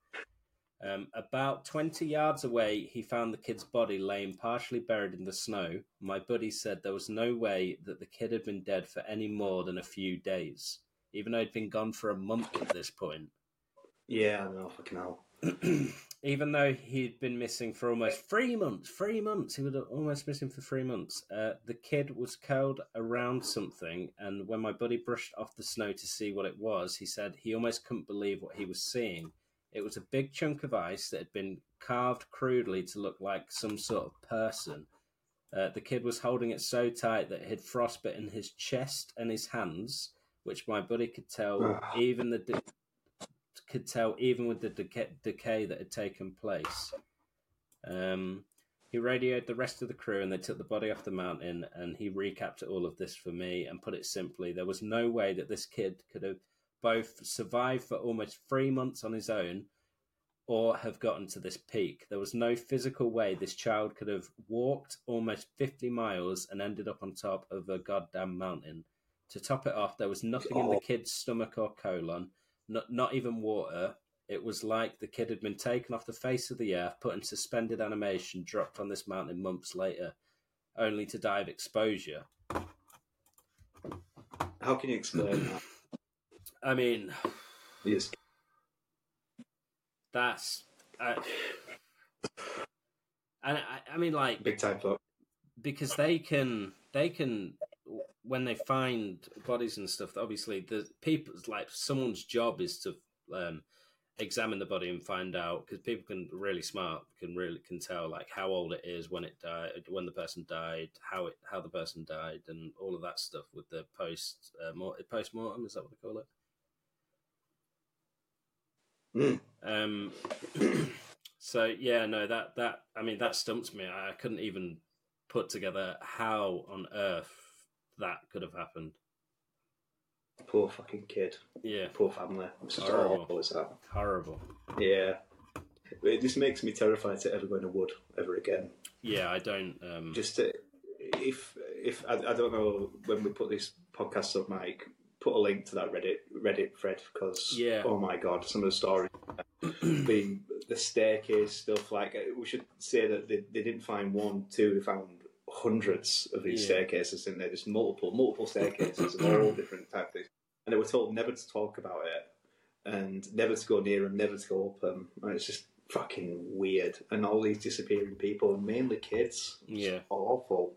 Um, about 20 yards away, he found the kid's body laying partially buried in the snow. My buddy said there was no way that the kid had been dead for any more than a few days, even though he'd been gone for a month at this point. Yeah, I know, fucking hell. even though he'd been missing for almost three months, three months, he was almost missing for three months. Uh, the kid was curled around something, and when my buddy brushed off the snow to see what it was, he said he almost couldn't believe what he was seeing. It was a big chunk of ice that had been carved crudely to look like some sort of person. Uh, the kid was holding it so tight that it had frostbitten his chest and his hands, which my buddy could tell even the de- could tell even with the decay, decay that had taken place. Um, he radioed the rest of the crew, and they took the body off the mountain. And he recapped all of this for me and put it simply: there was no way that this kid could have both survived for almost three months on his own, or have gotten to this peak. There was no physical way this child could have walked almost 50 miles and ended up on top of a goddamn mountain. To top it off, there was nothing in the oh. kid's stomach or colon, not, not even water. It was like the kid had been taken off the face of the earth, put in suspended animation, dropped on this mountain months later, only to die of exposure. How can you explain that? I mean, Yes. that's. Uh, and I, I mean, like, Big time fuck. because they can they can when they find bodies and stuff obviously the people's like someone's job is to um examine the body and find out because people can really smart can really can tell like how old it is when it died when the person died how it how the person died and all of that stuff with the post uh, post mortem is that what they call it. Um so yeah no that that i mean that stumps me i couldn't even put together how on earth that could have happened Poor fucking kid. yeah Poor family. It's just Horrible. awful as that. horrible Yeah. It just makes me terrified to ever go in a wood ever again. yeah i don't um Just to, if if I, I don't know when we put this podcast up, Mike, put a link to that Reddit Reddit thread because Yeah. oh my god, some of the stories, the the staircase stuff. Like uh, we should say that they, they didn't find one, two, they found hundreds of these Yeah. staircases in there, just multiple multiple staircases of all different types. things. And they were told never to talk about it and never to go near them, never to go up them. And it's just fucking weird. And all these disappearing people, mainly kids. Yeah. awful.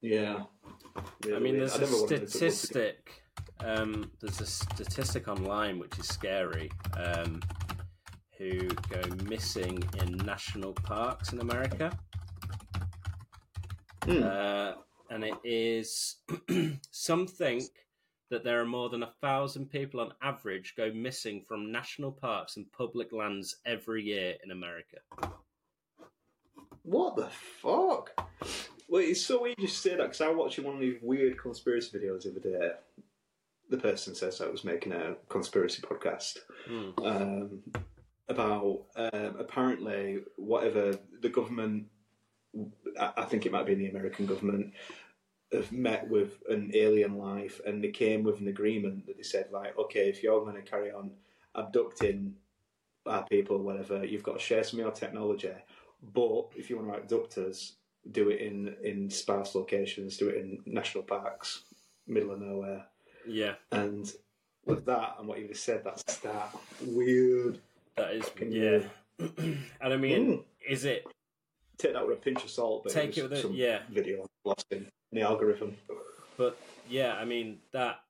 Yeah. I mean, there's a never wanted to statistic. Um, there's a statistic online which is scary. Um, who go missing in national parks in America, Hmm. uh, and it is some think that there are more than a thousand people on average go missing from national parks and public lands every year in America. What the fuck? Well, it's so weird you say that because I was watching one of these weird conspiracy videos the other day. The person says I was making a conspiracy podcast Hmm. um, about um, apparently whatever the government, I, I think it might be the American government, have met with an alien life and they came with an agreement that they said like, okay, if you're going to carry on abducting our people, whatever, you've got to share some of your technology. But if you want to abduct us, do it in in sparse locations, do it in national parks, middle of nowhere. Yeah, And with that and what you just said, that's that weird. that is yeah. and I mean, Mm. is it Take that with a pinch of salt, but Take it it with a- some yeah. video lost in the algorithm. But yeah, I mean that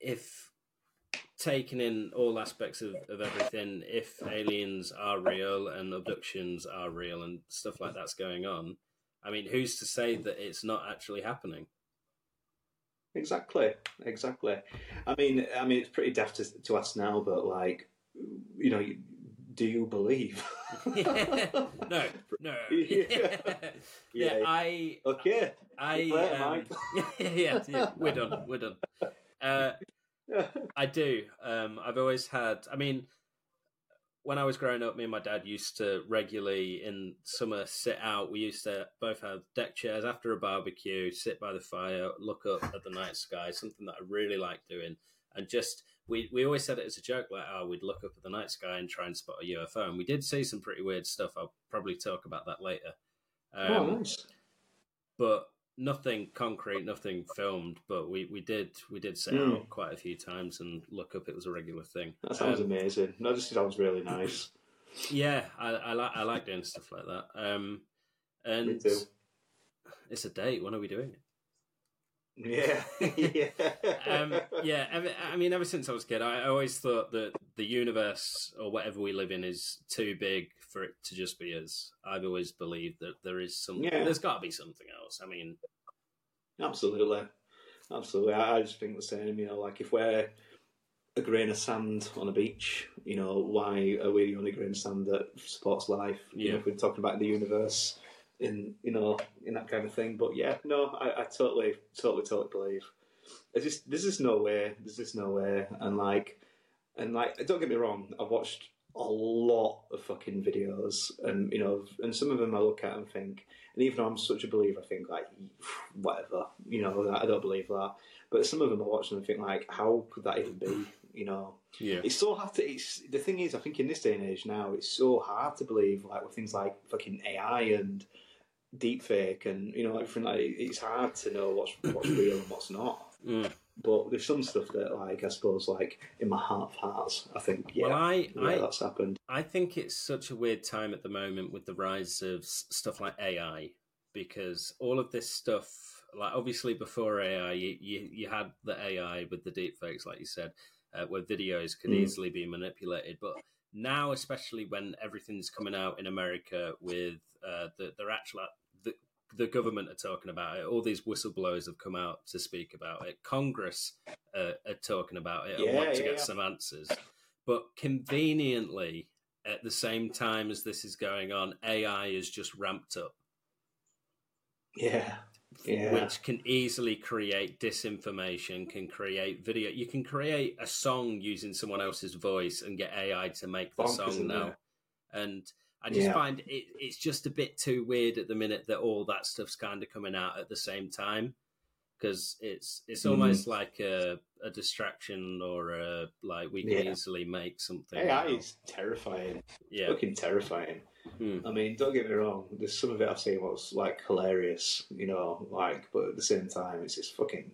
if taking in all aspects of, of everything, if aliens are real and abductions are real and stuff like that's going on, I mean, who's to say that it's not actually happening? Exactly, exactly. I mean, I mean, it's pretty daft to, to ask now, but like, you know, you- do you believe? no, no. Yeah. yeah, Yeah. I, Okay. I, um, yeah, yeah, we're done, we're done. Uh, I do. Um, I've always had. I mean, when I was growing up, me and my dad used to regularly in summer sit out. We used to both have deck chairs after a barbecue, sit by the fire, look up at the night sky. Something that I really like doing, and just we we always said it as a joke, like oh, we'd look up at the night sky and try and spot a UFO. And we did see some pretty weird stuff. I'll probably talk about that later. Um, oh, nice. but nothing concrete, nothing filmed. But we, we did we did sit Hmm. out quite a few times and look up. It was a regular thing. That sounds Um, amazing. No, this sounds really nice. yeah, I, I like I like doing stuff like that. Um, and Me too. it's a date. When are we doing it? Yeah, yeah. Um, yeah, ever, I mean, ever since I was a kid, I always thought that the universe or whatever we live in is too big for it to just be us. I've always believed that there is some. Yeah. There's got to be something else. I mean, Absolutely, absolutely. I, I just think the same. You know, like if we're a grain of sand on a beach, you know, why are we the only grain of sand that supports life? You know, Yeah. if we're talking about the universe in you know in that kind of thing. But yeah, no, I, I totally, totally, totally believe. It's just there's just no way. There's just no way. And like, and like, don't get me wrong. I've watched a lot of fucking videos, and you know, and some of them I look at and think, and even though I'm such a believer, I think like, whatever, you know, I don't believe that. But some of them I watch and think like, how could that even be? You know, Yeah. it's so hard to. It's the thing is, I think in this day and age now, it's so hard to believe like with things like fucking AI and deepfake and you know everything like it's hard to know what's what's real and what's not. Mm. But there's some stuff that like I suppose like in my heart of hearts, I think yeah, Well, I, yeah, I, that's happened. I think it's such a weird time at the moment with the rise of s- stuff like AI because all of this stuff, like obviously before AI, you, you, you had the AI with the deepfakes, like you said, uh, where videos could Mm. easily be manipulated. But now, especially when everything's coming out in America with uh, the, their actual the, government are talking about it. All these whistleblowers have come out to speak about it. Congress uh, are talking about it and want to yeah, get yeah. some answers. But conveniently, at the same time as this is going on, AI is just ramped up, Yeah, yeah, which can easily create disinformation, can create video. You can create a song using someone else's voice and get AI to make the Bonkers, song now. And I just Yeah. find it, it's just a bit too weird at the minute that all that stuff's kind of coming out at the same time because it's it's Mhm. almost like a, a distraction or a like we can Yeah. easily make something. AI now. is terrifying, yeah. fucking terrifying. Hmm. I mean, don't get me wrong. There's some of it I've seen was like hilarious, you know, like, but at the same time, it's just fucking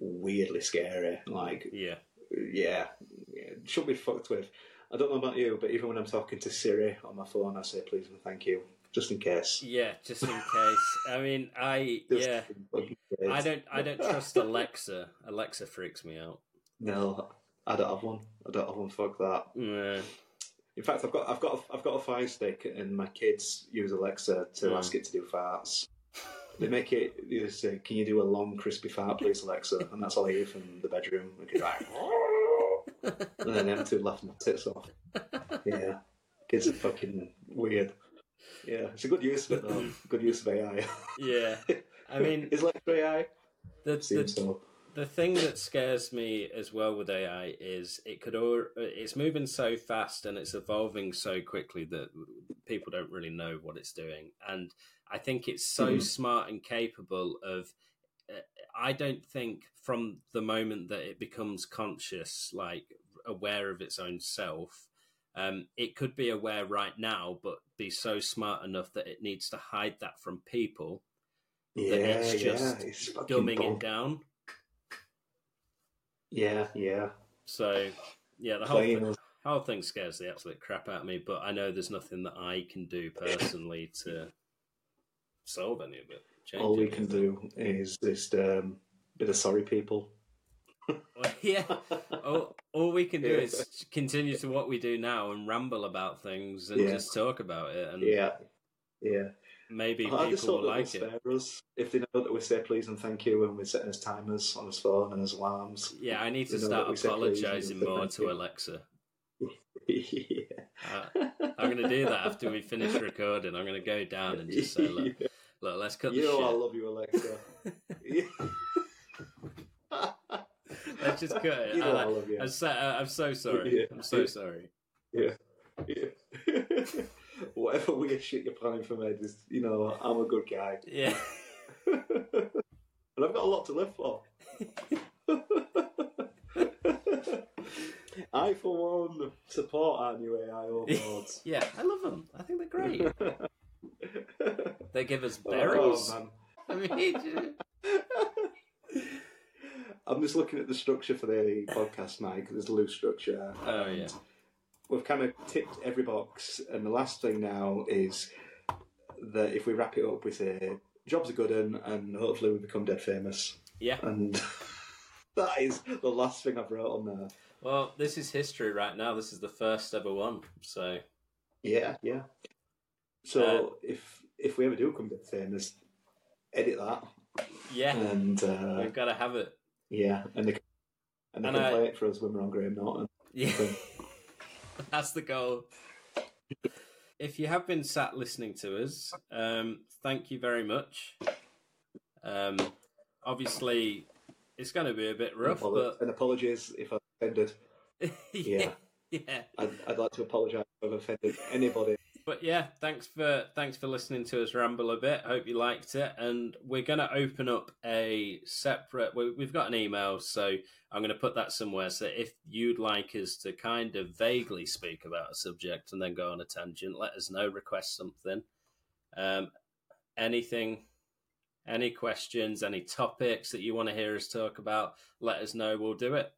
weirdly scary. Like, Yeah. yeah, yeah, should be fucked with. I don't know about you, but even when I'm talking to Siri on my phone, I say please and thank you, just in case. Yeah, just in case. I mean, I Just yeah, in fucking case. I don't I don't trust Alexa. Alexa freaks me out. No, I don't have one. I don't have one. Fuck that. Yeah. In fact, I've got I've got a, I've got a Fire Stick, and my kids use Alexa to Mm. ask it to do farts. They make it. They say, "Can you do a long, crispy fart, please, Alexa?" And that's all I hear from the bedroom. Like, and then them two laughing their tits off. Yeah, kids are fucking weird. Yeah, it's a good use of it though. Good use of AI. Yeah. I mean, is Alexa AI? the, Seems the so. the thing that scares me as well with AI is it could all it's moving so fast and it's evolving so quickly that people don't really know what it's doing. And I think it's so Mhm. smart and capable of. I don't think from the moment that it becomes conscious, like aware of its own self, um, it could be aware right now, but be so smart enough that it needs to hide that from people, Yeah, that it's yeah, just it's dumbing it down. Yeah, yeah. So, yeah, the whole Playing thing, whole thing scares the absolute crap out of me. But I know there's nothing that I can do personally to solve any of it. Change All we can do is just um, bit of sorry people. Well, yeah, all, all we can do Yeah. is continue to what we do now and ramble about things and Yeah. just talk about it, and Yeah, yeah. maybe I just people hope will like it. spare us if they know that we say please and thank you when we're setting as timers on his phone and his alarms. Yeah, I need to start that we said please and apologizing more to you. Alexa. yeah. Uh, I'm going to do that after we finish recording. I'm going to go down and just say, look, look let's cut you know I love you, Alexa. Let's just cut it. You know I I love you. I'm so, uh, I'm so sorry. Yeah. I'm so sorry. Yeah. yeah. Whatever weird shit you're planning for me, just you know, I'm a good guy. Yeah. and I've got a lot to live for. I, for one, support our new AI overlords. Yeah, I love them. I think they're great. They give us Oh, berries. man. I mean, I'm just looking at the structure for the podcast, Mike. There's a loose structure. Oh, yeah. We've kind of ticked every box, and the last thing now is that if we wrap it up, we say jobs are good and, and hopefully we become dead famous. yeah. And that is the last thing I've wrote on there. Well, this is history right now. This is the first ever one. So, Yeah, yeah. So if if we ever do come dead famous, edit that, yeah, and uh, we've got to have it. yeah, and they, and they And can I- play it for us when we're on Graham Norton. Yeah. That's the goal. If you have been sat listening to us, um, thank you very much. Um, obviously, it's going to be a bit rough, Apolo- but and apologies if I offended. yeah. Yeah. yeah. I'd, I'd like to apologise if I've offended anybody. But yeah, thanks for thanks for listening to us ramble a bit. Hope you liked it, and we're going to open up a separate. we- We've got an email, so I'm going to put that somewhere. So if you'd like us to kind of vaguely speak about a subject and then go on a tangent, let us know. Request something. Um, anything, any questions, any topics that you want to hear us talk about, let us know. We'll do it.